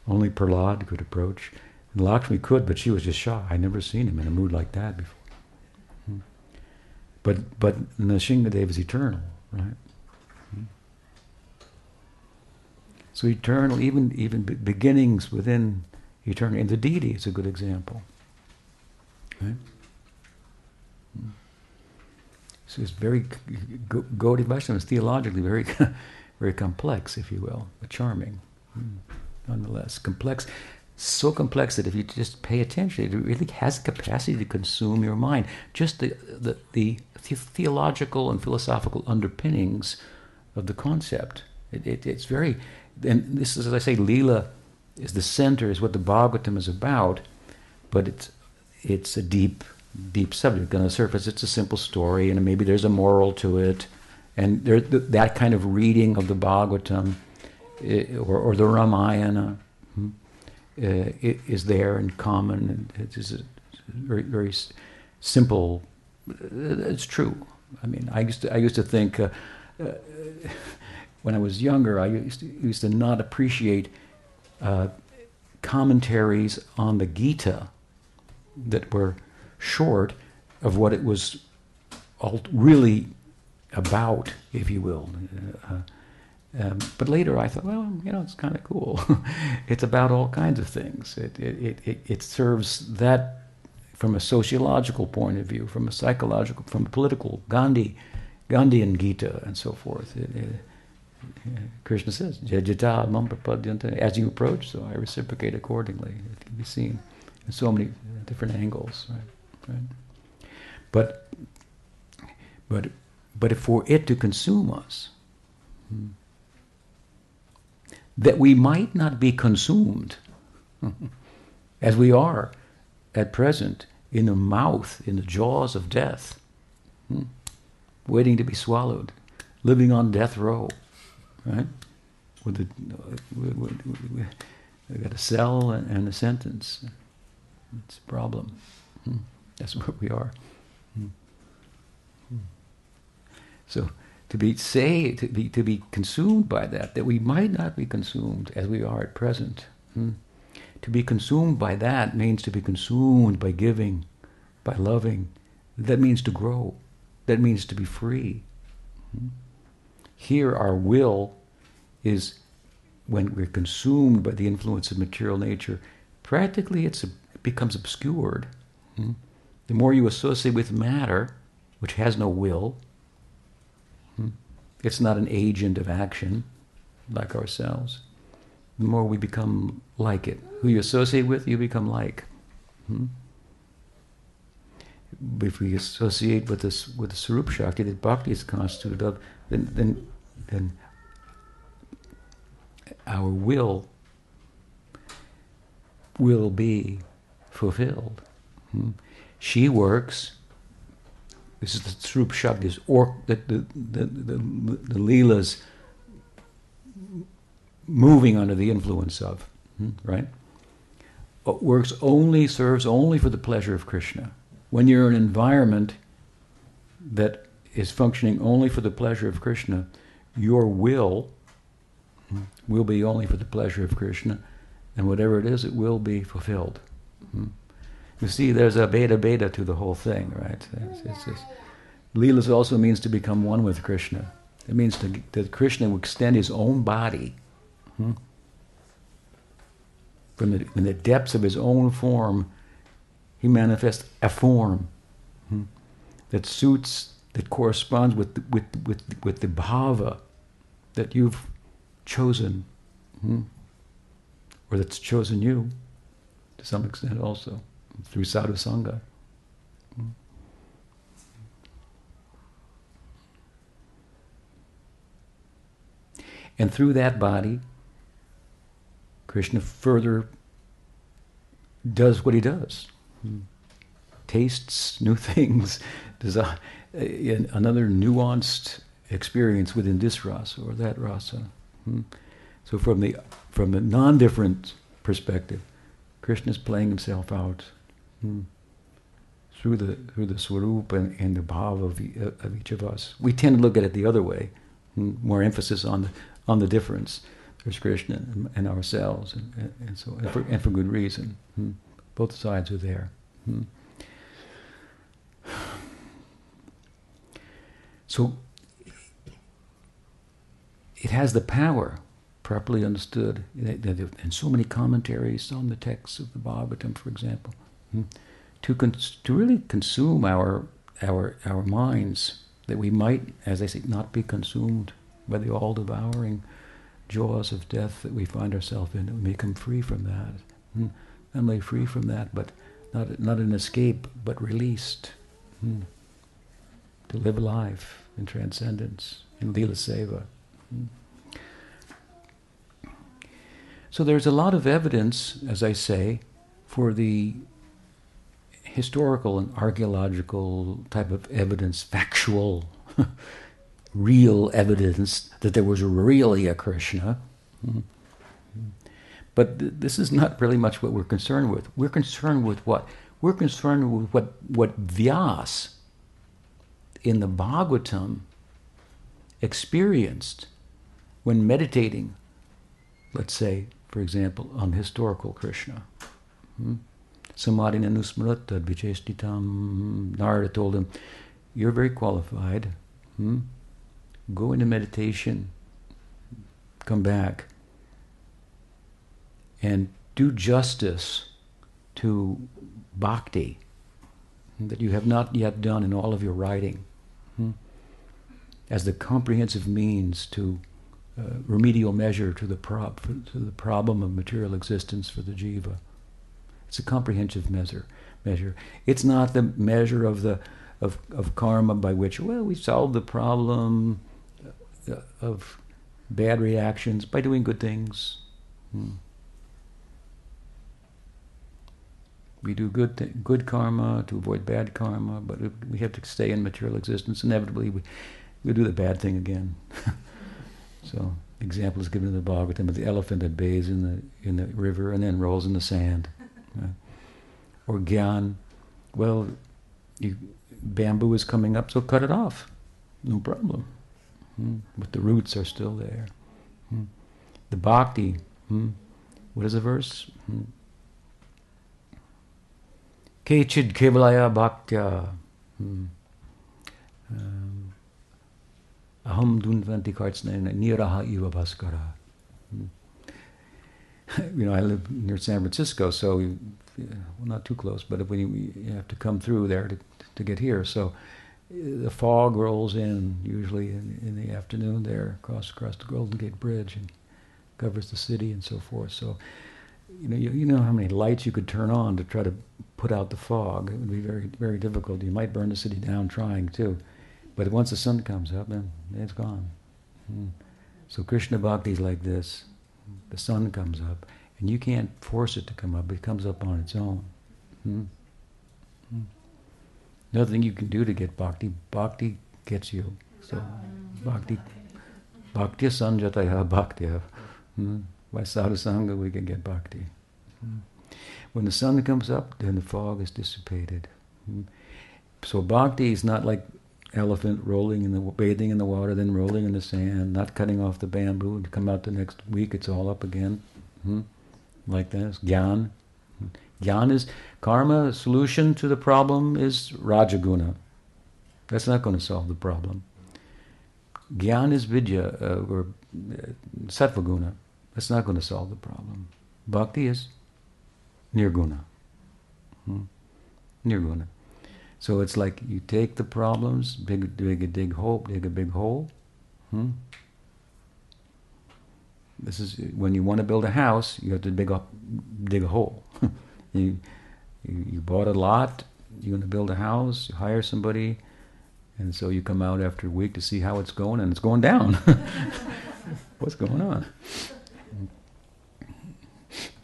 Only Prahlad could approach. And Lakshmi could, but she was just shocked. I'd never seen him in a mood like that before. Hmm. But but Nrsingadev is eternal, right? So eternal, even even beginnings within eternity, and the deity is a good example. Right? So it's very Gaudiya Vaishnava is theologically very *laughs* very complex, if you will, but charming, hmm, nonetheless complex. So complex that if you just pay attention, it really has capacity to consume your mind. Just the the, the theological and philosophical underpinnings of the concept. It, it, it's very and this is, as I say, Leela is the center, is what the Bhagavatam is about, but it's it's a deep, deep subject. On the surface, it's a simple story, and maybe there's a moral to it, and there, that kind of reading of the Bhagavatam eh, or, or the Ramayana uh, is there in common. And It is a very, very simple. It's true. I mean, I used to, I used to think. Uh, uh, when I was younger, I used to, used to not appreciate uh, commentaries on the Gita that were short of what it was all really about, if you will. Uh, um, but later I thought, well, you know, it's kind of cool. *laughs* it's about all kinds of things. It, it, it, it serves that from a sociological point of view, from a psychological, from a political, Gandhi, Gandhian Gita, and so forth. It, it, Krishna says, Jajata mam. As you approach, so I reciprocate accordingly. It can be seen in so many different angles, right? right? But, but, but for it to consume us, hmm, that we might not be consumed, *laughs* as we are at present, in the mouth, in the jaws of death, hmm, waiting to be swallowed, living on death row right? With the, we, we, we, we got a cell and a sentence. It's a problem. Hmm. That's where we are. Hmm. Hmm. So to be say to be to be consumed by that, that we might not be consumed as we are at present. Hmm. To be consumed by that means to be consumed by giving, by loving. That means to grow. That means to be free. Here, our will is when we're consumed by the influence of material nature, practically it becomes obscured. Hmm? The more you associate with matter, which has no will, hmm? it's not an agent of action like ourselves, the more we become like it. Who you associate with, you become like. Hmm? If we associate with this with the Swarup Shakti that Bhakti is constituted of, then then then our will will be fulfilled. Hmm? She works. This is the Srup or the the the, the, the Leela's moving under the influence of, hmm? right? But works only serves only for the pleasure of Krishna. When you're in an environment that is functioning only for the pleasure of Krishna, your will will be only for the pleasure of Krishna, and whatever it is, it will be fulfilled. Hmm? You see, there's a beta beta to the whole thing, right? It's, it's, it's, Leelas also means to become one with Krishna. It means to, that Krishna will extend his own body hmm, from the, in the depths of his own form. He manifests a form hmm, that suits, that corresponds with the, with with with the bhava that you've chosen, hmm, or that's chosen you to some extent also through sadhu sangha. And through that body, Krishna further does what he does. Hmm. Tastes new *laughs* things, does a, another nuanced experience within this rasa or that rasa. Hmm. So from the from the non-different perspective, Krishna is playing himself out hmm, through the through the swarup and, and the bhava of, of, each of us. We tend to look at it the other way, hmm, more emphasis on the on the difference. There's Krishna and, and ourselves, and, and, so and for, and for, good reason. Hmm. Both sides are there. So it has the power, properly understood, and so many commentaries on the texts of the Bhagavatam, for example, hmm, to cons- to really consume our our our minds that we might, as I say, not be consumed by the all-devouring jaws of death that we find ourselves in, and we become free from that. Hmm. Not only free from that, but not not an escape, but released. Hmm. To live life in transcendence, in Lila Seva. Hmm. So there's a lot of evidence, as I say, for the historical and archaeological type of evidence, factual, *laughs* real evidence that there was really a Krishna. But th- this is not really much what we're concerned with. We're concerned with what? We're concerned with what, what Vyas in the Bhagavatam experienced when meditating, let's say, for example, on historical Krishna. Hmm? Samadhi nanusmrata vichestitam. Narada told him, You're very qualified. Hmm? Go into meditation, come back, and do justice to bhakti that you have not yet done in all of your writing hmm? as the comprehensive means to uh, remedial measure to the, to the problem of material existence for the jiva. It's a comprehensive measure. Measure. It's not the measure of the of, of karma by which well we solve the problem uh, of bad reactions by doing good things. Hmm. We do good th- good karma to avoid bad karma, but we have to stay in material existence. Inevitably, we we do the bad thing again. *laughs* So example is given in the Bhagavatam of the elephant that bathes in the in the river and then rolls in the sand. Right? Or gyan, well, you, bamboo is coming up, so cut it off. No problem. Hmm. But the roots are still there. Hmm. The bhakti, hmm. what is the verse? Kechid kevalaya bhaktya. Aham dunvanti kartsnena niraha iva bhaskara. You know, I live near San Francisco, so we, well, not too close, but we, you have to come through there to, to get here. So the fog rolls in usually in, in the afternoon there across across the Golden Gate Bridge and covers the city and so forth. So you know you, you know how many lights you could turn on to try to put out the fog. It would be very very difficult. You might burn the city down trying too. But once the sun comes up, then it's gone. Hmm. So Krishna Bhakti is like this. The sun comes up, and you can't force it to come up. It comes up on its own. Hmm. Hmm. Nothing you can do to get bhakti. Bhakti gets you. So bhakti, bhakti sanjataya bhakti. By sadhusanga we can get bhakti. Hmm. When the sun comes up, then the fog is dissipated. Hmm. So bhakti is not like elephant rolling in the bathing in the water, then rolling in the sand, not cutting off the bamboo, and come out the next week, it's all up again. Hmm? Like that. It's gyan. Gyan is karma. Solution to the problem is rajaguna. That's not going to solve the problem. Gyan is vidya uh, or uh, sattva That's not going to solve the problem. Bhakti is nirguna. Hmm? Nirguna. So it's like you take the problems, big, dig a dig hole, dig a big hole. Hmm? This is when you want to build a house, you have to dig up, dig a hole. *laughs* you, you, you bought a lot, you're going to build a house, you hire somebody, and so you come out after a week to see how it's going, and it's going down. *laughs* What's going on?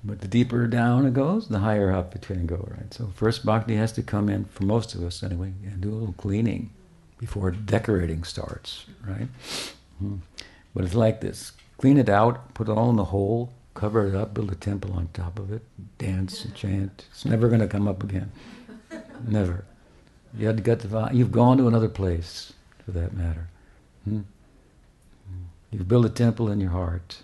But the deeper down it goes, the higher up it can go, right? So first bhakti has to come in, for most of us anyway, and do a little cleaning before decorating starts, right? Hmm. But it's like this. Clean it out, put it all in the hole, cover it up, build a temple on top of it, dance and *laughs* chant. It's never going to come up again. Never. You had to get the, you've gone to another place, for that matter. Hmm? You've built a temple in your heart.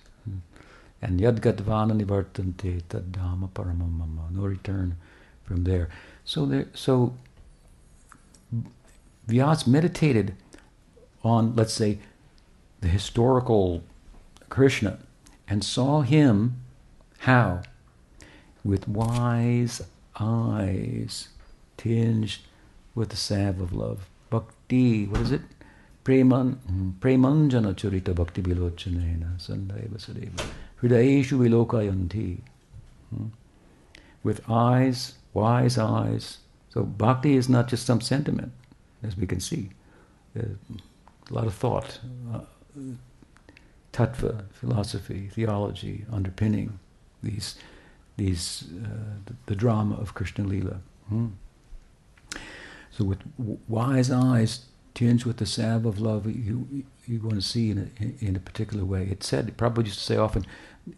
Hmm? And yadgatvana nivartante taddhamma paramamama. No return from there. So there, so Vyas meditated on, let's say, the historical Krishna and saw him how? With wise eyes tinged with the salve of love. Bhakti, what is it? Preman, premanjana charita bhakti vilochanena sandaiva sadeva. Hridayeshu vilokayanti. Hmm? With eyes, wise eyes. So bhakti is not just some sentiment, as we can see. There's a lot of thought, uh, tattva, philosophy, theology underpinning these, these, uh, the, the, drama of Krishna Lila. Hmm? So with wise eyes tinged with the salve of love, you, you're going to see in a, in a particular way. It said, probably used to say often,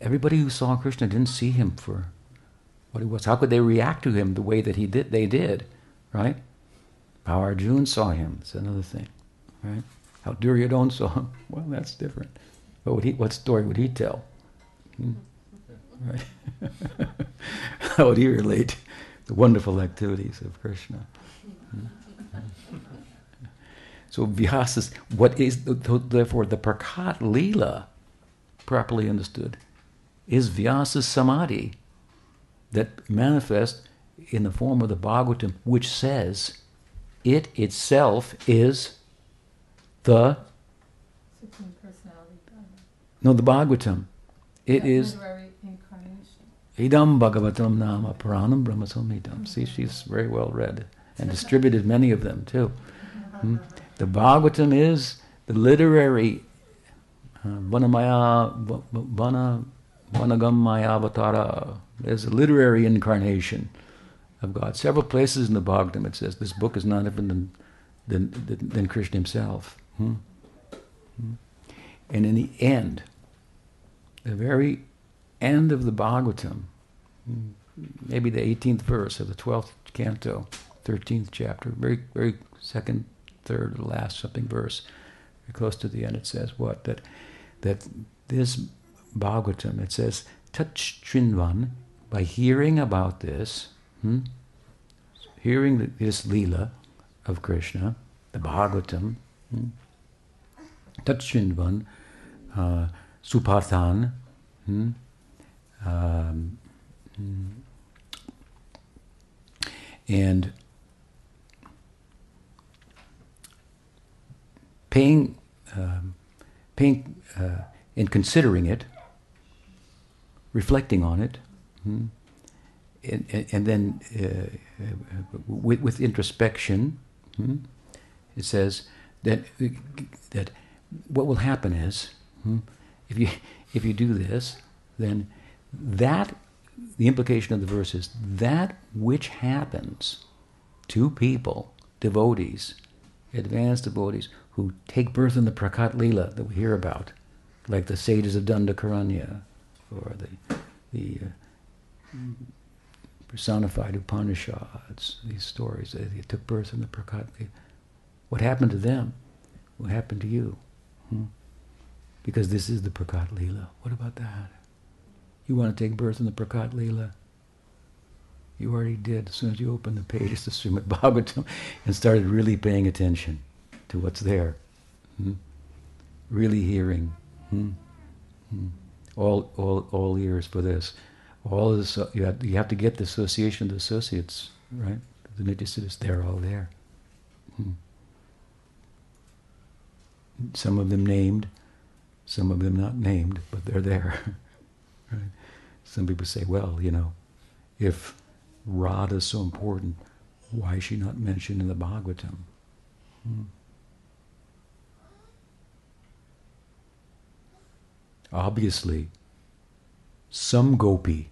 everybody who saw Krishna didn't see him for what he was. How could they react to him the way that he did? They did, right? How Arjuna saw him, it's another thing, right? How Duryodhana saw him, *laughs* well, that's different. What would he? What story would he tell? Hmm? Right? *laughs* How would he relate the wonderful activities of Krishna? *laughs* So Vyasa, what is therefore the Prakat Leela, properly understood, is Vyasa's samadhi that manifests in the form of the Bhagavatam, which says it itself is the no the Bhagavatam. It is Idam Bhagavatam Nama Puranam Brahma Samhitam. See, she's very well read and *laughs* distributed many of them too. Hmm? The Bhagavatam is the literary uh, Vanamaya Vana Vanagamaya Avatara. There's a literary incarnation of God. Several places in the Bhagavatam it says this book is none other than than, than, than Krishna himself. Hmm? Hmm? And in the end, the very end of the Bhagavatam, maybe the 18th verse of the 12th canto, 13th chapter, very, very second, third, last something verse, very close to the end, it says what? That, that this Bhagavatam, it says, touch Trinvan, by hearing about this, hmm, hearing this Leela of Krishna, the Bhagavatam, hmm, touch Trinvan, uh, hmm, um, hmm, and paying, um, paying uh, and considering it, reflecting on it, hmm? and, and, then uh, uh, with, with, introspection, hmm? it says that that what will happen is hmm, if you if you do this, then that the implication of the verse is that which happens to people, devotees, advanced devotees, who take birth in the Prakat Lila that we hear about, like the sages of Dandakaranya, or the, the uh, personified Upanishads, these stories, they, took birth in the Prakat What happened to them? What happened to you? Hmm? Because this is the Prakat Lila. What about that? You want to take birth in the Prakat Lila? You already did as soon as you opened the pages *laughs* of Srimad Bhagavatam and started really paying attention. to what's there. Hmm? Really hearing. Hmm? All, all, all ears for this. All this, uh, you have, you have to get the association of the associates, right? The Nityasiddhas, they're all there. Hmm. Some of them named, some of them not named, but they're there. *laughs* right? Some people say, well, you know, if Radha is so important, why is she not mentioned in the Bhagavatam? Hmm. Obviously, some gopi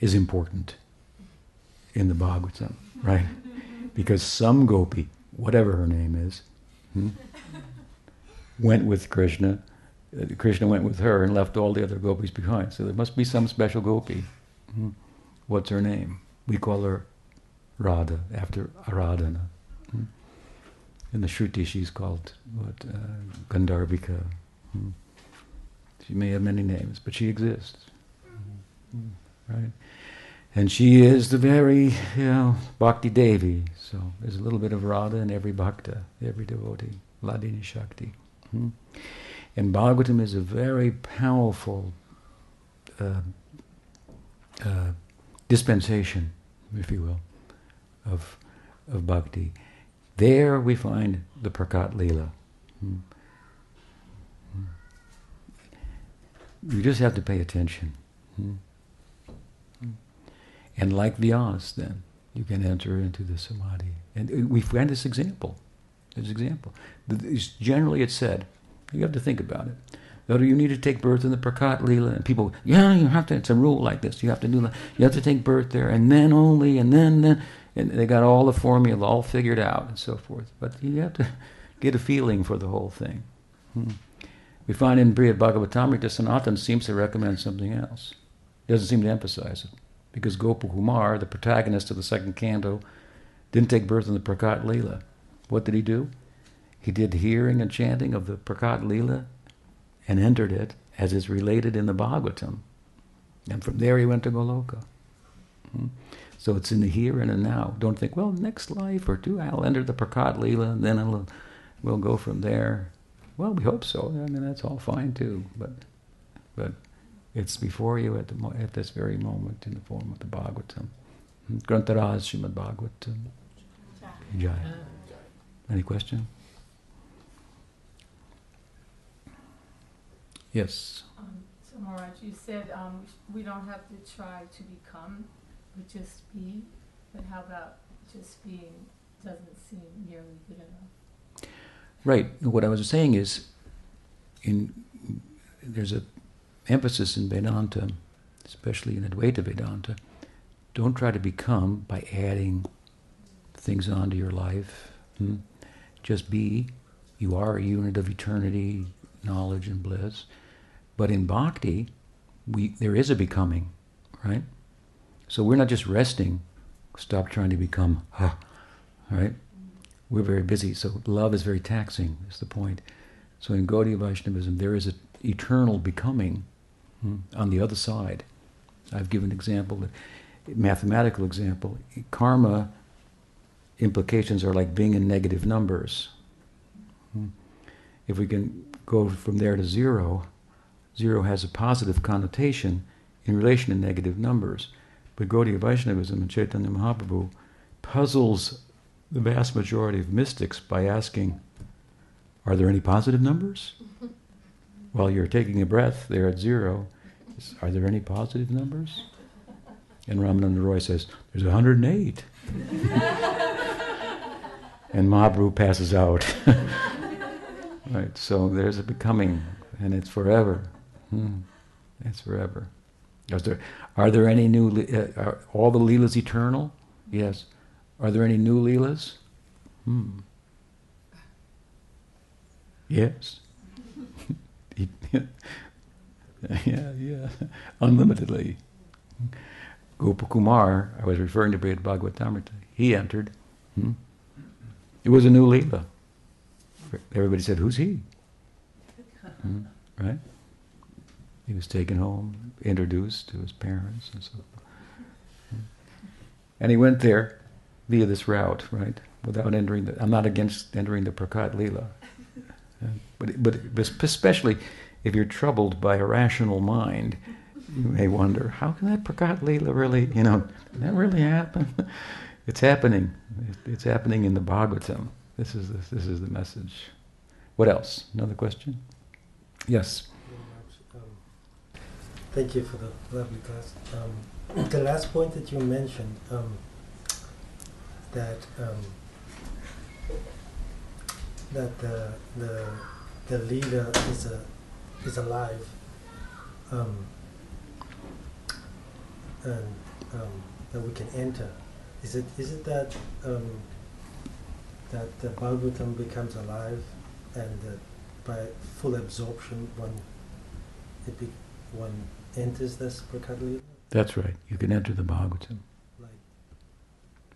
is important in the Bhagavatam, right? Because some gopi, whatever her name is, hmm, went with Krishna. Uh, Krishna went with her and left all the other gopis behind. So there must be some special gopi. Hmm. What's her name? We call her Radha after Aradhana. Hmm. In the Shruti, she's called what uh, Gandharvika. She may have many names, but she exists, hmm. right? And she is the very, you know, Bhakti Devi. So there's a little bit of Radha in every bhakta, every devotee, Hladini Shakti. Hmm? And Bhagavatam is a very powerful uh, uh, dispensation, if you will, of, of bhakti. There we find the Prakat Leela. Hmm. You just have to pay attention. Hmm. hmm. And like Vyas, then, you can enter into the samadhi. And we find this example. This example. Generally, it's said, you have to think about it. That you need to take birth in the Prakat Leela, and people, yeah, you have to. It's a rule like this. You have to do that. You have to take birth there, and then only, and then, then, and they got all the formula all figured out, and so forth. But you have to *laughs* get a feeling for the whole thing. Hmm. We find in Brihad Bhagavatamrita, Sanatan seems to recommend something else. He doesn't seem to emphasize it. Because Gopakumar, the protagonist of the second canto, didn't take birth in the Prakat Leela. What did he do? He did hearing and chanting of the Prakat Leela and entered it as is related in the Bhagavatam. And from there he went to Goloka. Hmm? So it's in the here and the now. Don't think, well, next life or two, I'll enter the Prakat Leela and then I'll, we'll go from there. Well, we hope so. I mean, that's all fine too. But, but it's before you at, the, at this very moment in the form of the Bhagavatam. Grantaraj Srimad Bhagavatam. Any question? Yes. Um, so, Maharaj, you said um, we don't have to try to become, but just be. But how about just being doesn't seem nearly good enough? Right. What I was saying is, in there's a emphasis in Vedanta, especially in Advaita Vedanta. Don't try to become by adding things onto your life. Hmm? Just be. You are a unit of eternity, knowledge, and bliss. But in bhakti, we, there is a becoming, right? So we're not just resting, stop trying to become, huh, right? We're very busy, so love is very taxing, is the point. So in Gaudiya Vaishnavism, there is an eternal becoming hmm, on the other side. I've given an example, a mathematical example. Karma implications are like being in negative numbers. Hmm. If we can go from there to zero, zero has a positive connotation in relation to negative numbers. But Gaudiya Vaishnavism and Chaitanya Mahaprabhu puzzles the vast majority of mystics by asking, are there any positive numbers? *laughs* While you're taking a breath, they're at zero. Are there any positive numbers? And Ramananda Roy says, there's 108. and *laughs* Mahaprabhu passes out. *laughs* right, so there's a becoming, and it's forever. Hmm. It's forever. There, are there any new? Uh, are all the leelas eternal? Yes. Are there any new leelas? Hmm. Yes. *laughs* yeah, yeah, unlimitedly. Gopakumar, I was referring to Brihad Bhagavatamrita, he entered. Hmm? It was a new Leela. Everybody said, Who's he? Hmm? Right? He was taken home, introduced to his parents, and so. forth. And he went there via this route, right? without entering the. I'm not against entering the Prakat Leela, *laughs* but but especially if you're troubled by a rational mind, you may wonder how can that Prakat Leela really, you know, that really happen? *laughs* it's happening. It's happening in the Bhagavatam. This is the, this is the message. What else? Another question? Yes. Um, thank you for the lovely class. Um, *clears throat* the last point that you mentioned, um, that um, that the the the Leela is a is alive, um, and um, that we can enter. Is it is it that that the Bhagavatam becomes alive and that by full absorption one it be, one enters this Prakat Lila? That's right. You can enter the Bhagavatam. Like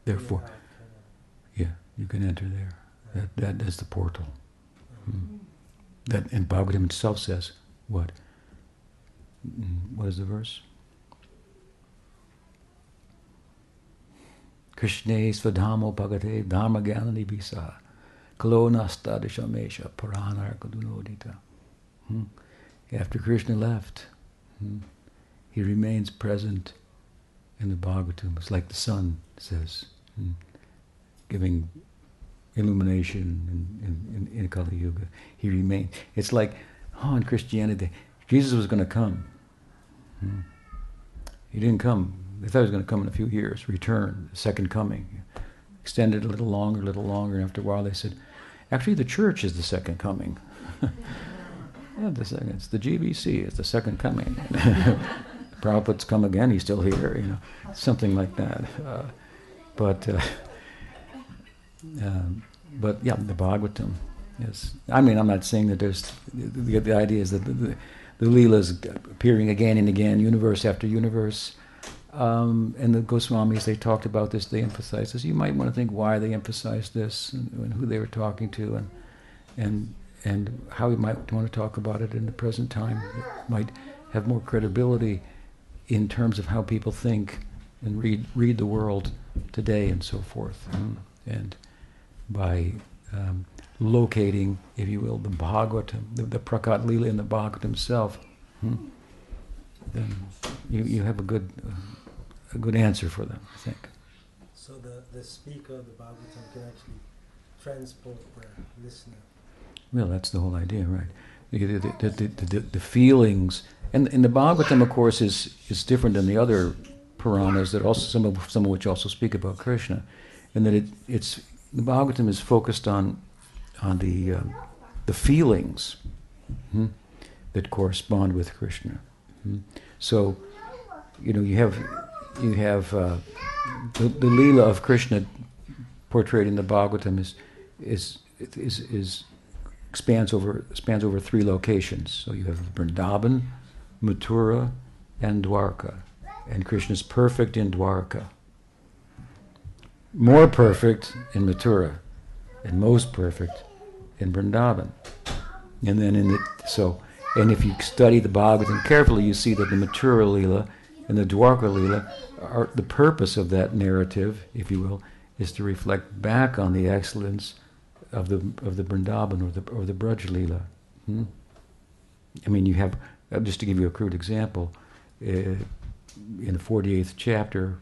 Therefore, yeah, you can enter there. That that is the portal. Mm. That and Bhagavatam itself says what? Mm, What is the verse? Krishne svadhamo bhagate dharma gyanani bisa kalo nasta dishamesha paranar kadunodita. Hmm. After Krishna left, hmm, he remains present in the Bhagavatam. It's like the sun says, hmm, giving illumination in, in, in Kali Yuga. He remained. It's like, oh, in Christianity, Jesus was going to come. Hmm. He didn't come. They thought he was going to come in a few years, return, second coming. Extended a little longer, a little longer, and after a while they said, actually, the church is the second coming. *laughs* yeah, the second, it's the GBC, it's the second coming. *laughs* Prabhupada's come again, he's still here, you know, something like that. Uh, but uh, um, but yeah, the Bhagavatam Yes, I mean, I'm not saying that there's. The, the idea is that the, the, the Leela's appearing again and again, universe after universe. Um, and the Goswamis, they talked about this, they emphasized this. You might want to think why they emphasized this and, and who they were talking to and, and, and how we might want to talk about it in the present time. It might have more credibility in terms of how people think and read, read the world today and so forth. Mm. And by um, locating, if you will, the Bhagavatam, the, the Prakat Lila in the Bhagavatam itself, hmm, then you, you have a good, uh, a good answer for them, I think. So the, the speaker of the Bhagavatam can actually transport the listener. Well, that's the whole idea, right? The, the, the, the, the, the feelings, and, and the Bhagavatam, of course, is, is different than the other Puranas that also some of some of which also speak about Krishna, and that it, it's the Bhagavatam is focused on on the uh, the feelings hmm, that correspond with Krishna. Hmm. So, you know, you have you have uh, the, the Leela of Krishna portrayed in the Bhagavatam is is is, is expands over spans over three locations. So you have Vrindavan, Mathura, and Dwarka. And Krishna is perfect in Dwarka more perfect in Mathura, and most perfect in Vrindavan. And then in the, so, and if you study the Bhagavatam carefully, you see that the Mathura Leela and the Dwarka Leela are the purpose of that narrative, if you will, is to reflect back on the excellence of the of the Vrindavan or the or the Braj Leela. Hmm? I mean, you have uh, just to give you a crude example, uh, in the forty eighth chapter.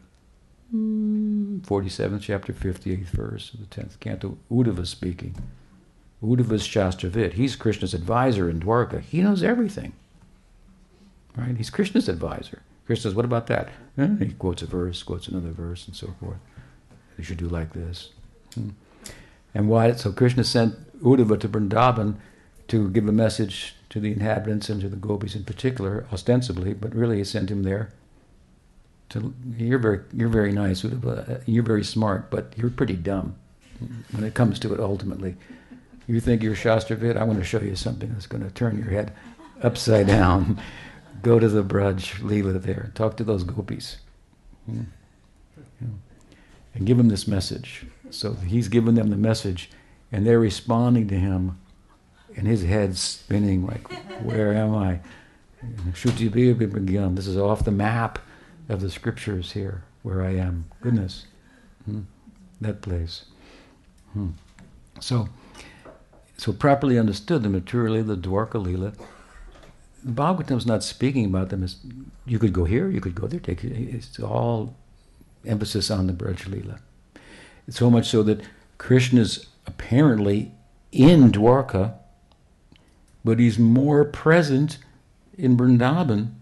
Mm 47th chapter, 58th verse of the 10th canto, Uddhava speaking. Uddhava's Shastravit. He's Krishna's advisor in Dwarka. He knows everything. Right? He's Krishna's advisor. Krishna says, What about that? And he quotes a verse, quotes another verse, and so forth. You should do like this. Hmm. And why? So Krishna sent Uddhava to Vrindavan to give a message to the inhabitants and to the gopis in particular, ostensibly, but really he sent him there to you're very you're very nice, You're very smart, but you're pretty dumb when it comes to it. Ultimately, you think you're Shastravid. I want to show you something that's going to turn your head upside down. Go to the Braj Leela there. Talk to those gopis. Hmm. And give them this message. So he's giving them the message, and they're responding to him, and his head's spinning like, "Where am I?" This is off the map of the scriptures here, where I am. Goodness, hmm. that place. Hmm. So, so properly understood, the Mathura the Dwarka Lila, the Bhagavatam's not speaking about them as you could go here, you could go there. Take it's all emphasis on the Braj. It's so much so that Krishna's apparently in Dwarka, but he's more present in Vrindavan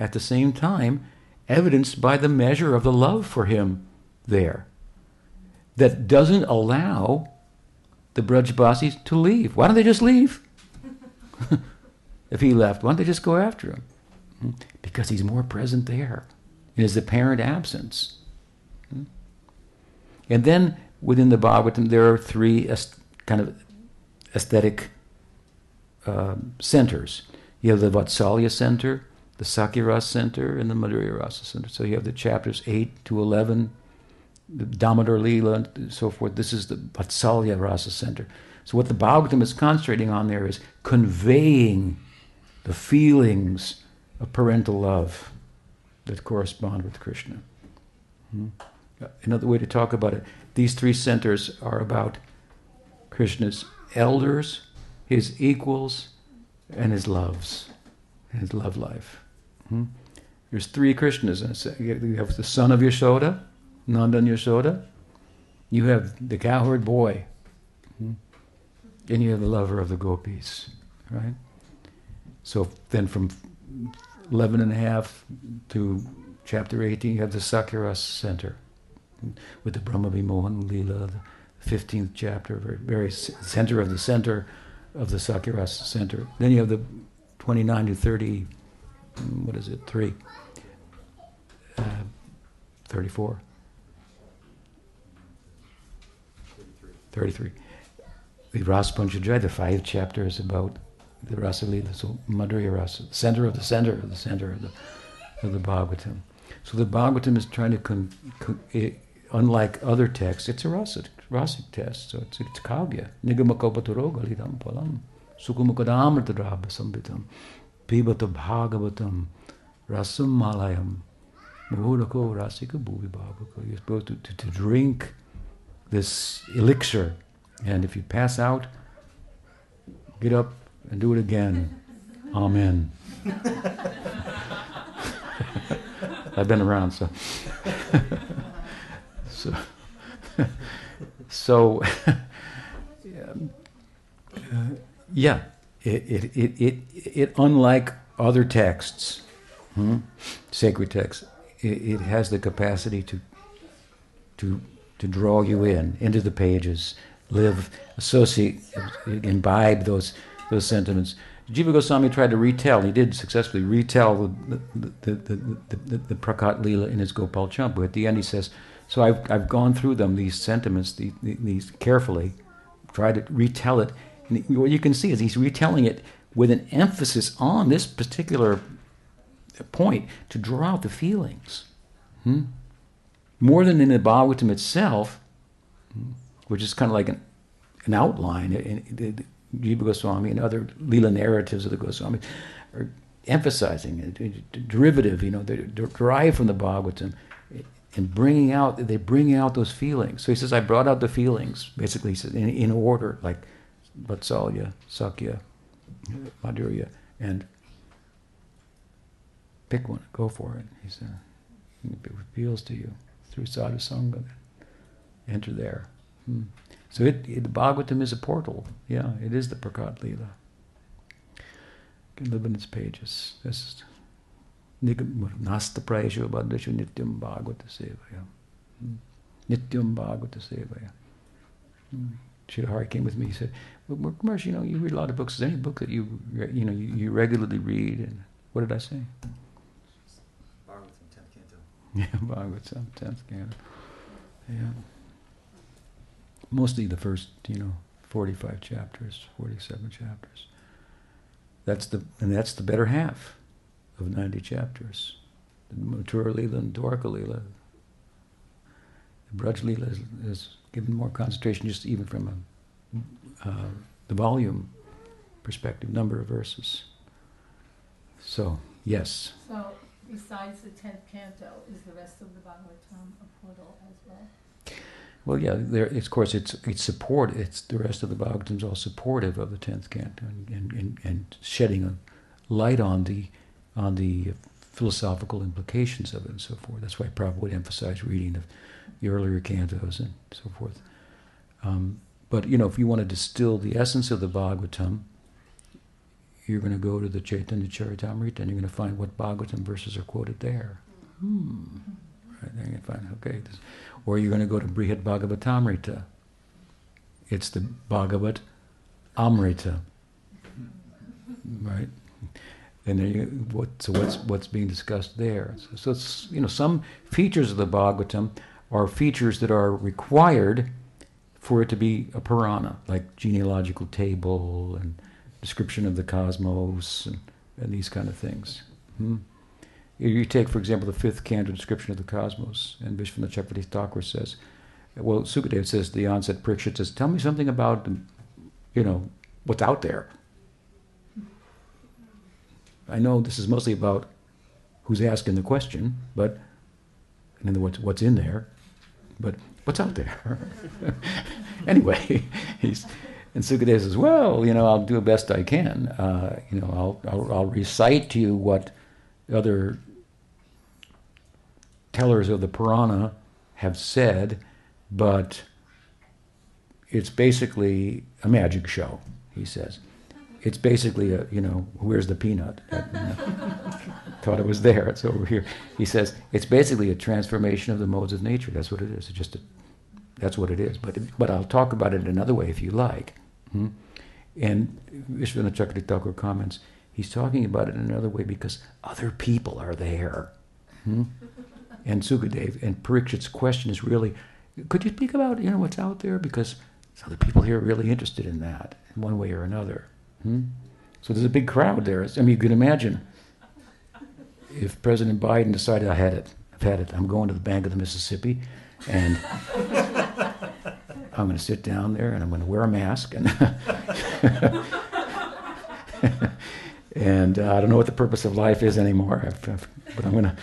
at the same time, evidenced by the measure of the love for him there that doesn't allow the Brajbasis to leave. Why don't they just leave? *laughs* if he left, why don't they just go after him? Because he's more present there in his apparent absence. And then within the Bhagavatam, there are three kind of aesthetic uh, centers. You have the Vatsalya center, the Sakhya center, and the Madhurya Rasa center. So you have the chapters 8 to 11 the Damodar Leela and so forth. This is the Vatsalya Rasa Center. So what the Bhagavatam is concentrating on there is conveying the feelings of parental love that correspond with Krishna. Hmm? Another way to talk about it, these three centers are about Krishna's elders, his equals, and his loves, his love life. Hmm? There's three Krishnas. You have the son of Yashoda, Nanda and Yashoda. You have the cowherd boy. Hmm? And you have the lover of the gopis, right? So then from 11 and a half to chapter 18, you have the Sakhya ras center with the Brahma Vimohan Lila, the 15th chapter, very, very center of the center of the Sakhya ras center. Then you have the 29 to 30, hmm, what is it, 3, uh, 34. 33. The Rasa Panchadhyayi, the five chapters about the Rasa Lila, so Madhurya Rasa, center of the center of the center of the, of the Bhagavatam. So the Bhagavatam is trying to, con, con, it, unlike other texts, it's a rasic, rasic text, so it's, it's kavya. Nigamakopaturogalidam palam, sukumakadamritarabha sambitam, pibata bhagavatam, rasam malayam, muhurako rasika bhuvi bhavaka. You're supposed to, to, to drink this elixir. And if you pass out, get up and do it again. Amen. *laughs* I've been around, so. *laughs* so, *laughs* so uh, yeah, it, it, it, it, unlike other texts, hmm, sacred texts, it, has the capacity to, to to draw you in into the pages, live, associate, imbibe those those sentiments. Jiva Goswami tried to retell, he did successfully retell the, the, the, the, Prakat Leela in his Gopal Champu. At the end, he says, So I've, I've gone through them, these sentiments, these, these carefully, tried to retell it. And what you can see is he's retelling it with an emphasis on this particular point to draw out the feelings. Hmm? more than in the Bhagavatam itself, which is kind of like an, an outline. In, Jiva Goswami and other Leela narratives of the Goswami are emphasizing it, derivative, you know, they're derived from the Bhagavatam and bringing out, they bring out those feelings. So he says, I brought out the feelings, basically, in, in order, like Vatsalya, Sakhya, Madhurya, and pick one, go for it. He said, it appeals to you through sadhu sangha. Enter there. Hmm. So it, it, the Bhagavatam is a portal. Yeah, it is the Prakat Leela. You can live in its pages. This is Nasta Prayashu Bhadrashu Nityam Bhagavata Sevaya. Hmm. Nityam Bhagavata Sevaya. Hmm. Shridhar came with me. He said, well, Marsh, you know, you read a lot of books. Is there any book that you, you know, you, you regularly read? And what did I say? *laughs* Yeah, Bhagavatam, 10th canto. Yeah. Mostly the first, you know, 45 chapters, 47 chapters. That's the, and that's the better half of 90 chapters. The Mathura Leela and Dwarka Leela. The Braj Leela is, is, given more concentration just even from a, uh, the volume perspective, number of verses. So, yes. So besides the tenth canto, is the rest of the Bhagavatam a portal as well? Well, yeah, there. It's, of course, it's it's support. It's the rest of the Bhagavatam's all supportive of the tenth canto and, and, and, shedding a light on the on the philosophical implications of it and so forth. That's why Prabhupada would emphasize reading of the earlier cantos and so forth. Um, but you know, if you want to distill the essence of the Bhagavatam, you're going to go to the Chaitanya Charitamrita and you're going to find what Bhagavatam verses are quoted there. Hmm. Right there you find okay, this, or you're going to go to Brihad Bhagavatamrita. It's the Bhagavat Amrita, right? And there you, what, so what's what's being discussed there? So, so it's you know some features of the Bhagavatam are features that are required for it to be a Purana, like genealogical table and description of the cosmos and, and these kind of things. Hmm? You take, for example, the fifth canto description of the cosmos, and Vishwanath Chakravarti Thakur says, well, Sukadeva says, the onset Parikshit says, tell me something about, you know, what's out there. I know this is mostly about who's asking the question, but, and then what's, what's in there, but what's out there? *laughs* anyway, he's, and Sukadeva says, well, you know, I'll do the best I can. Uh, you know, I'll, I'll, I'll recite to you what other tellers of the Purana have said, but it's basically a magic show, he says. It's basically a, you know, where's the peanut? *laughs* you know, thought it was there, it's over here. He says, it's basically a transformation of the modes of nature. That's what it is. It's just a, that's what it is. But, but I'll talk about it another way if you like. Hmm? And Vishwanath comments, he's talking about it in another way because other people are there. Hmm? and Sukadev. And Parikshit's question is really, could you speak about you know what's out there? Because other people here are really interested in that in one way or another. Hmm? So there's a big crowd there. I mean, you can imagine if President Biden decided, I had it, I've had it, I'm going to the bank of the Mississippi, and I'm going to sit down there and I'm going to wear a mask and. *laughs* and uh, I don't know what the purpose of life is anymore, I've, I've, but I'm going to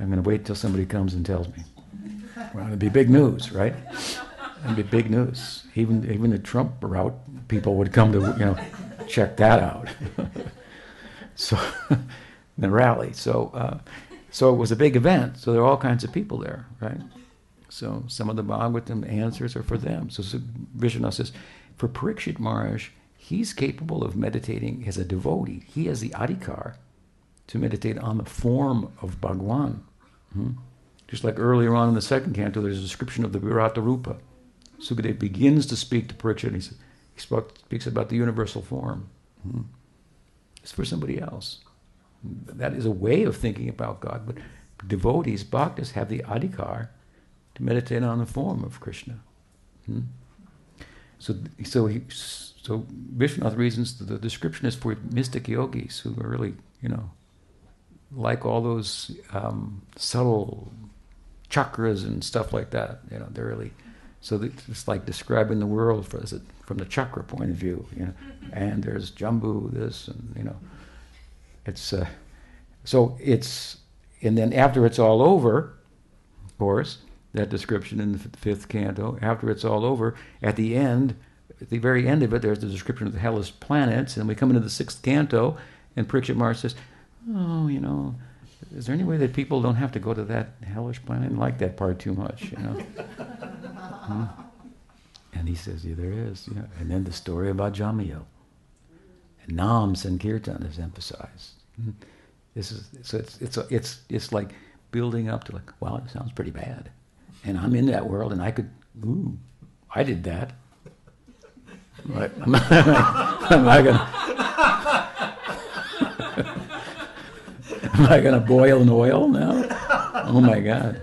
I'm going to wait till somebody comes and tells me. Well, it'd be big news, right? It'd be big news. Even even the Trump route people would come to you know check that out. *laughs* so *laughs* the rally. So uh, so it was a big event. So there were all kinds of people there, right? So some of the Bhagavatam answers are for them. So, so Vishwanath says, for Parikshit Maharaj, he's capable of meditating as a devotee. He has the adhikar to meditate on the form of Bhagwan. Hmm? Just like earlier on in the second canto, there's a description of the Virata Rupa. Sukadeva begins to speak to Parikshit, and he, says, he spoke, speaks about the universal form. Hmm? It's for somebody else. That is a way of thinking about God, but devotees, bhaktas, have the adhikar to meditate on the form of Krishna. Hmm? So, so, he, so Vishwanath reasons the description is for mystic yogis who are really, you know, like all those um, subtle chakras and stuff like that. You know, they're really so it's like describing the world for, from the chakra point of view. You know, and there's Jambu, this, and you know, it's uh, so it's and then after it's all over, of course, that description in the fifth canto. After it's all over, at the end, at the very end of it, there's the description of the hellish planets, and we come into the sixth canto, and Parikshit Maharaj says, oh, you know, is there any way that people don't have to go to that hellish planet? I didn't like that part too much, you know. *laughs* hmm? And he says, yeah, there is. Yeah. And then the story about Ajamil. And Nam Sankirtan is emphasized. Hmm? This is so it's it's it's it's like building up to like, wow, it sounds pretty bad. And I'm in that world and I could ooh, I did that. *laughs* Am I, gonna *laughs* Am I going to boil in oil now? Oh my God.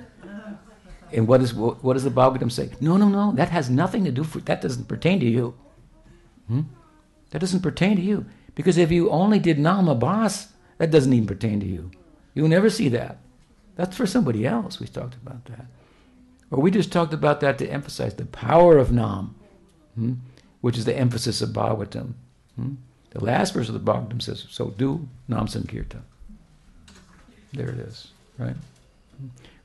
And what, is, what does the Bhagavatam say? No, no, no. That has nothing to do with, that doesn't pertain to you. Hmm? That doesn't pertain to you. Because if you only did Namabhas, that doesn't even pertain to you. You'll never see that. That's for somebody else. We talked about that. Or we just talked about that to emphasize the power of Nam, hmm? which is the emphasis of Bhagavatam. Hmm? The last verse of the Bhagavatam says, so do Nam Sankirtan. There it is, right?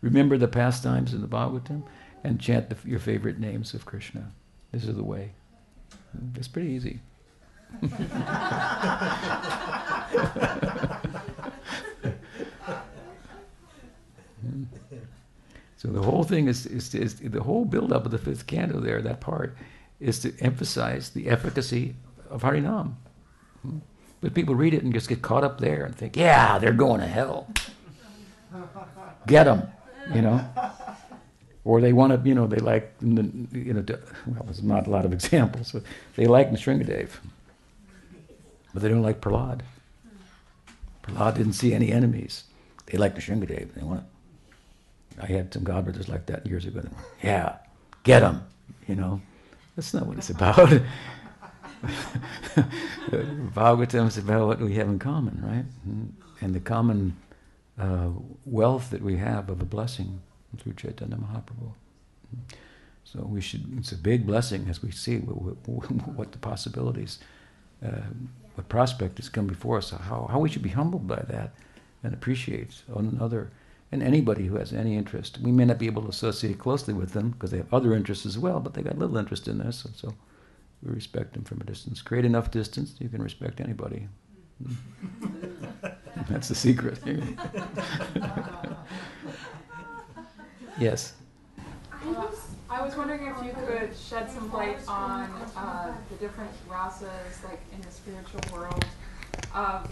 Remember the pastimes in the Bhagavatam? and chant the, your favorite names of Krishna. This is the way. It's pretty easy. *laughs* so the whole thing is, is, is the whole build-up of the fifth canto there, that part, is to emphasize the efficacy of Harinam. Hmm? But people read it and just get caught up there and think, yeah, they're going to hell. Get them, you know. Or they want to, you know, they like, you know, well, there's not a lot of examples, but they like Nrsingadev. But they don't like Prahlad. Prahlad didn't see any enemies. They like Nrsingadev. They want I had some godbrothers like that years ago. Yeah, get them, you know. That's not what it's about. *laughs* Bhagavatam is about what we have in common, right? And the common uh, wealth that we have of a blessing through Chaitanya Mahaprabhu. So we should, it's a big blessing as we see what, what the possibilities, uh, what prospect has come before us, how, how we should be humbled by that and appreciate another and anybody who has any interest. We may not be able to associate closely with them because they have other interests as well, but they got little interest in this, so we respect them from a distance. Create enough distance, you can respect anybody. *laughs* That's the secret. *laughs* yes. Uh, I was wondering if you could shed some light on uh, the different rasas, like in the spiritual world, of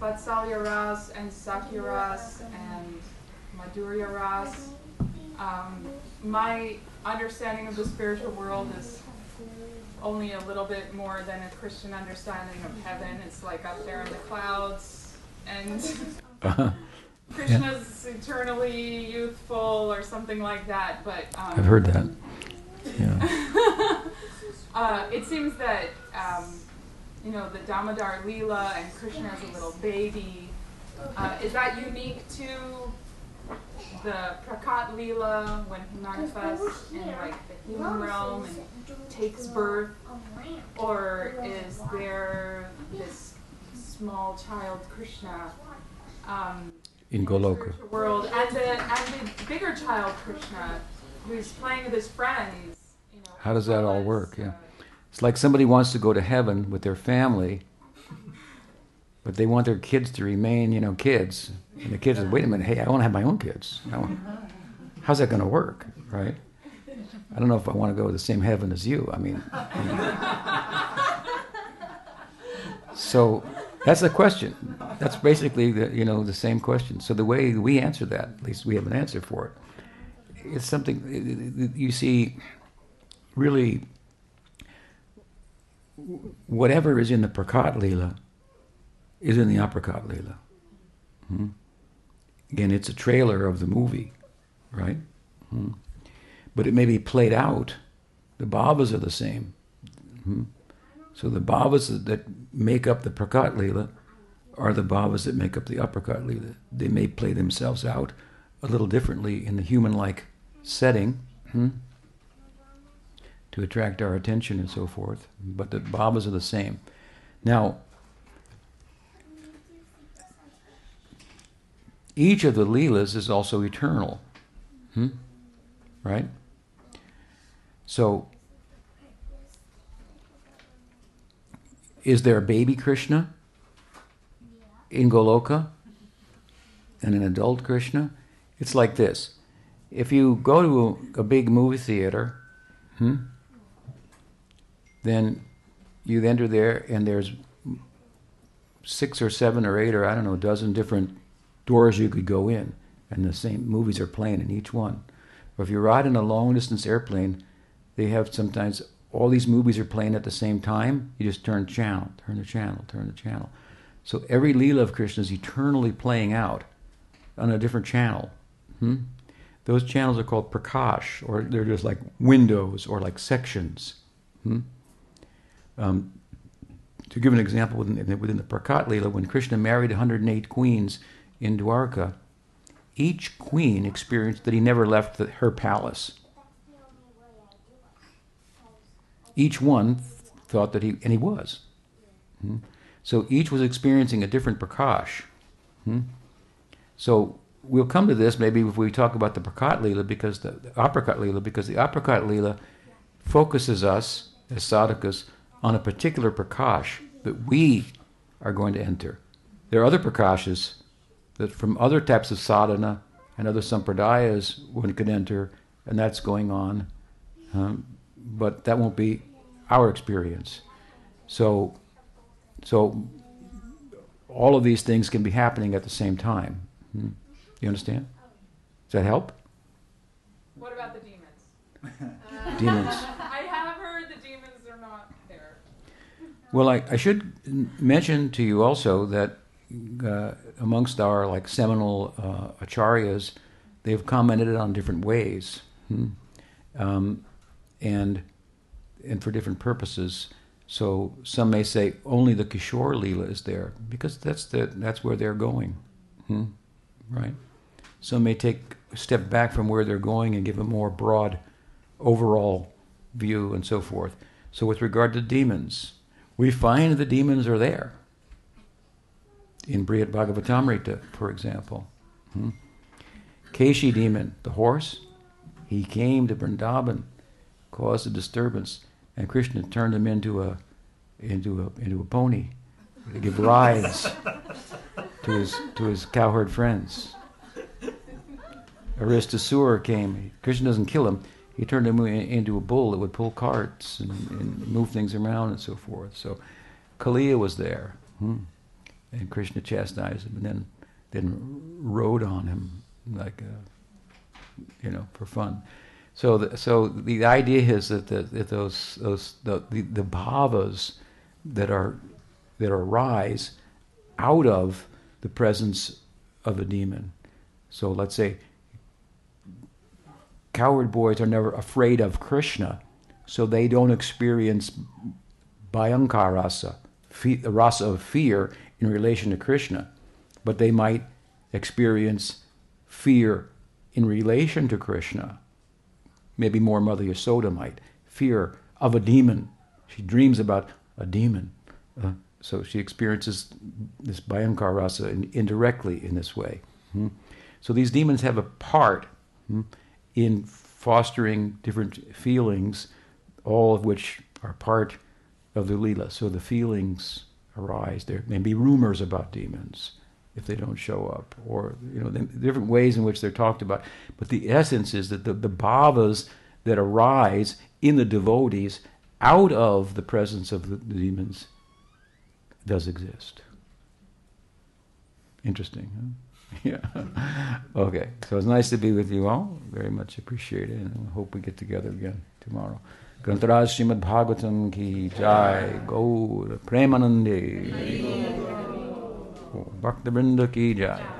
Vatsalya ras and Sakhya ras and Madhurya ras. Um, my understanding of the spiritual world is only a little bit more than a Christian understanding of heaven. It's like up there in the clouds, and uh-huh. *laughs* Krishna's yeah. eternally youthful or something like that. But um, I've heard that. Yeah. *laughs* uh, it seems that um, you know the Damodar Leela and Krishna as a little baby. Uh, is that unique to the Prakat Leela when he manifests in like the human realm and takes birth, or is there this small child Krishna um, in Goloka. world? And the and the bigger child Krishna who's playing with his friends? You know, How does that all work? Yeah, it's like somebody wants to go to heaven with their family. But they want their kids to remain, you know, kids. And the kids say, wait a minute, hey, I want to have my own kids. How's that going to work, right? I don't know if I want to go to the same heaven as you. I mean, so that's the question. That's basically the, you know the same question. So the way we answer that, at least we have an answer for it. It's something you see. Really, whatever is in the Prakat Leela is in the Aprakat Leela. Hmm? Again, it's a trailer of the movie, right? Hmm but it may be played out. The bhavas are the same. Mm-hmm. So the bhavas that make up the prakat lila are the bhavas that make up the aprakat lila. They may play themselves out a little differently in the human-like setting hmm, to attract our attention and so forth, but the bhavas are the same. Now, each of the leelas is also eternal. Hmm? Right? So, is there a baby Krishna in Goloka and an adult Krishna? It's like this. If you go to a, a big movie theater, hmm, then you enter there and there's six or seven or eight or I don't know, a dozen different doors you could go in, and the same movies are playing in each one. Or if you ride in a long distance airplane, they have sometimes all these movies are playing at the same time. You just turn channel, turn the channel, turn the channel. So every Leela of Krishna is eternally playing out on a different channel. Hmm? Those channels are called prakash, or they're just like windows or like sections. Hmm? Um, to give an example, within, within the Prakat Leela, when Krishna married 108 queens in Dwarka, each queen experienced that he never left the, her palace. each one thought that he, and he was. Hmm? So each was experiencing a different prakash. Hmm? So we'll come to this maybe if we talk about the Prakat Leela because the, the Aprakat Leela because the Aprakat Leela focuses us as sadhakas on a particular prakash that we are going to enter. There are other prakashas that from other types of sadhana and other sampradayas one could enter, and that's going on. Um, but that won't be our experience. So, so all of these things can be happening at the same time. Hmm? You understand? Does that help? What about the demons? Demons. *laughs* I have heard the demons are not there. Well, I, I should mention to you also that uh, amongst our like seminal uh, acharyas, they've commented on different ways, hmm? um, and and for different purposes. So some may say only the Kishore Leela is there because that's the that's where they're going, hmm? right? Some may take a step back from where they're going and give a more broad, overall view and so forth. So with regard to demons, we find the demons are there. In Brihad Bhagavatamrita, for example. Hmm? Keshi demon, the horse, he came to Vrindavan, caused a disturbance, and Krishna turned him into a into a into a pony to give rides to his to his cowherd friends. Aristasura came. Krishna doesn't kill him. He turned him into a bull that would pull carts and, and move things around and so forth. So Kaliya was there, hmm. and Krishna chastised him, and then then rode on him like a, you know for fun. So the, so the idea is that, the, that those those the, the, the bhavas that are that arise out of the presence of a demon. So let's say cowherd boys are never afraid of Krishna, so they don't experience bhayankar rasa, the rasa of fear in relation to Krishna, but they might experience fear in relation to Krishna. Maybe more Mother Yasoda might. Fear of a demon. She dreams about a demon. Uh, so she experiences this Bhayankar rasa in, indirectly in this way. Hmm? So these demons have a part hmm, in fostering different feelings, all of which are part of the Leela. So the feelings arise. There may be rumors about demons if they don't show up, or you know, the different ways in which they're talked about. But the essence is that the, the bhavas that arise in the devotees out of the presence of the, the demons does exist. Interesting, huh? *laughs* yeah. okay, so it's nice to be with you all. Very much appreciate it, and I hope we get together again tomorrow. Grantaraj Srimad Bhagavatam ki jai, Gaur Premanande, Bhakta Vrinda ki jai.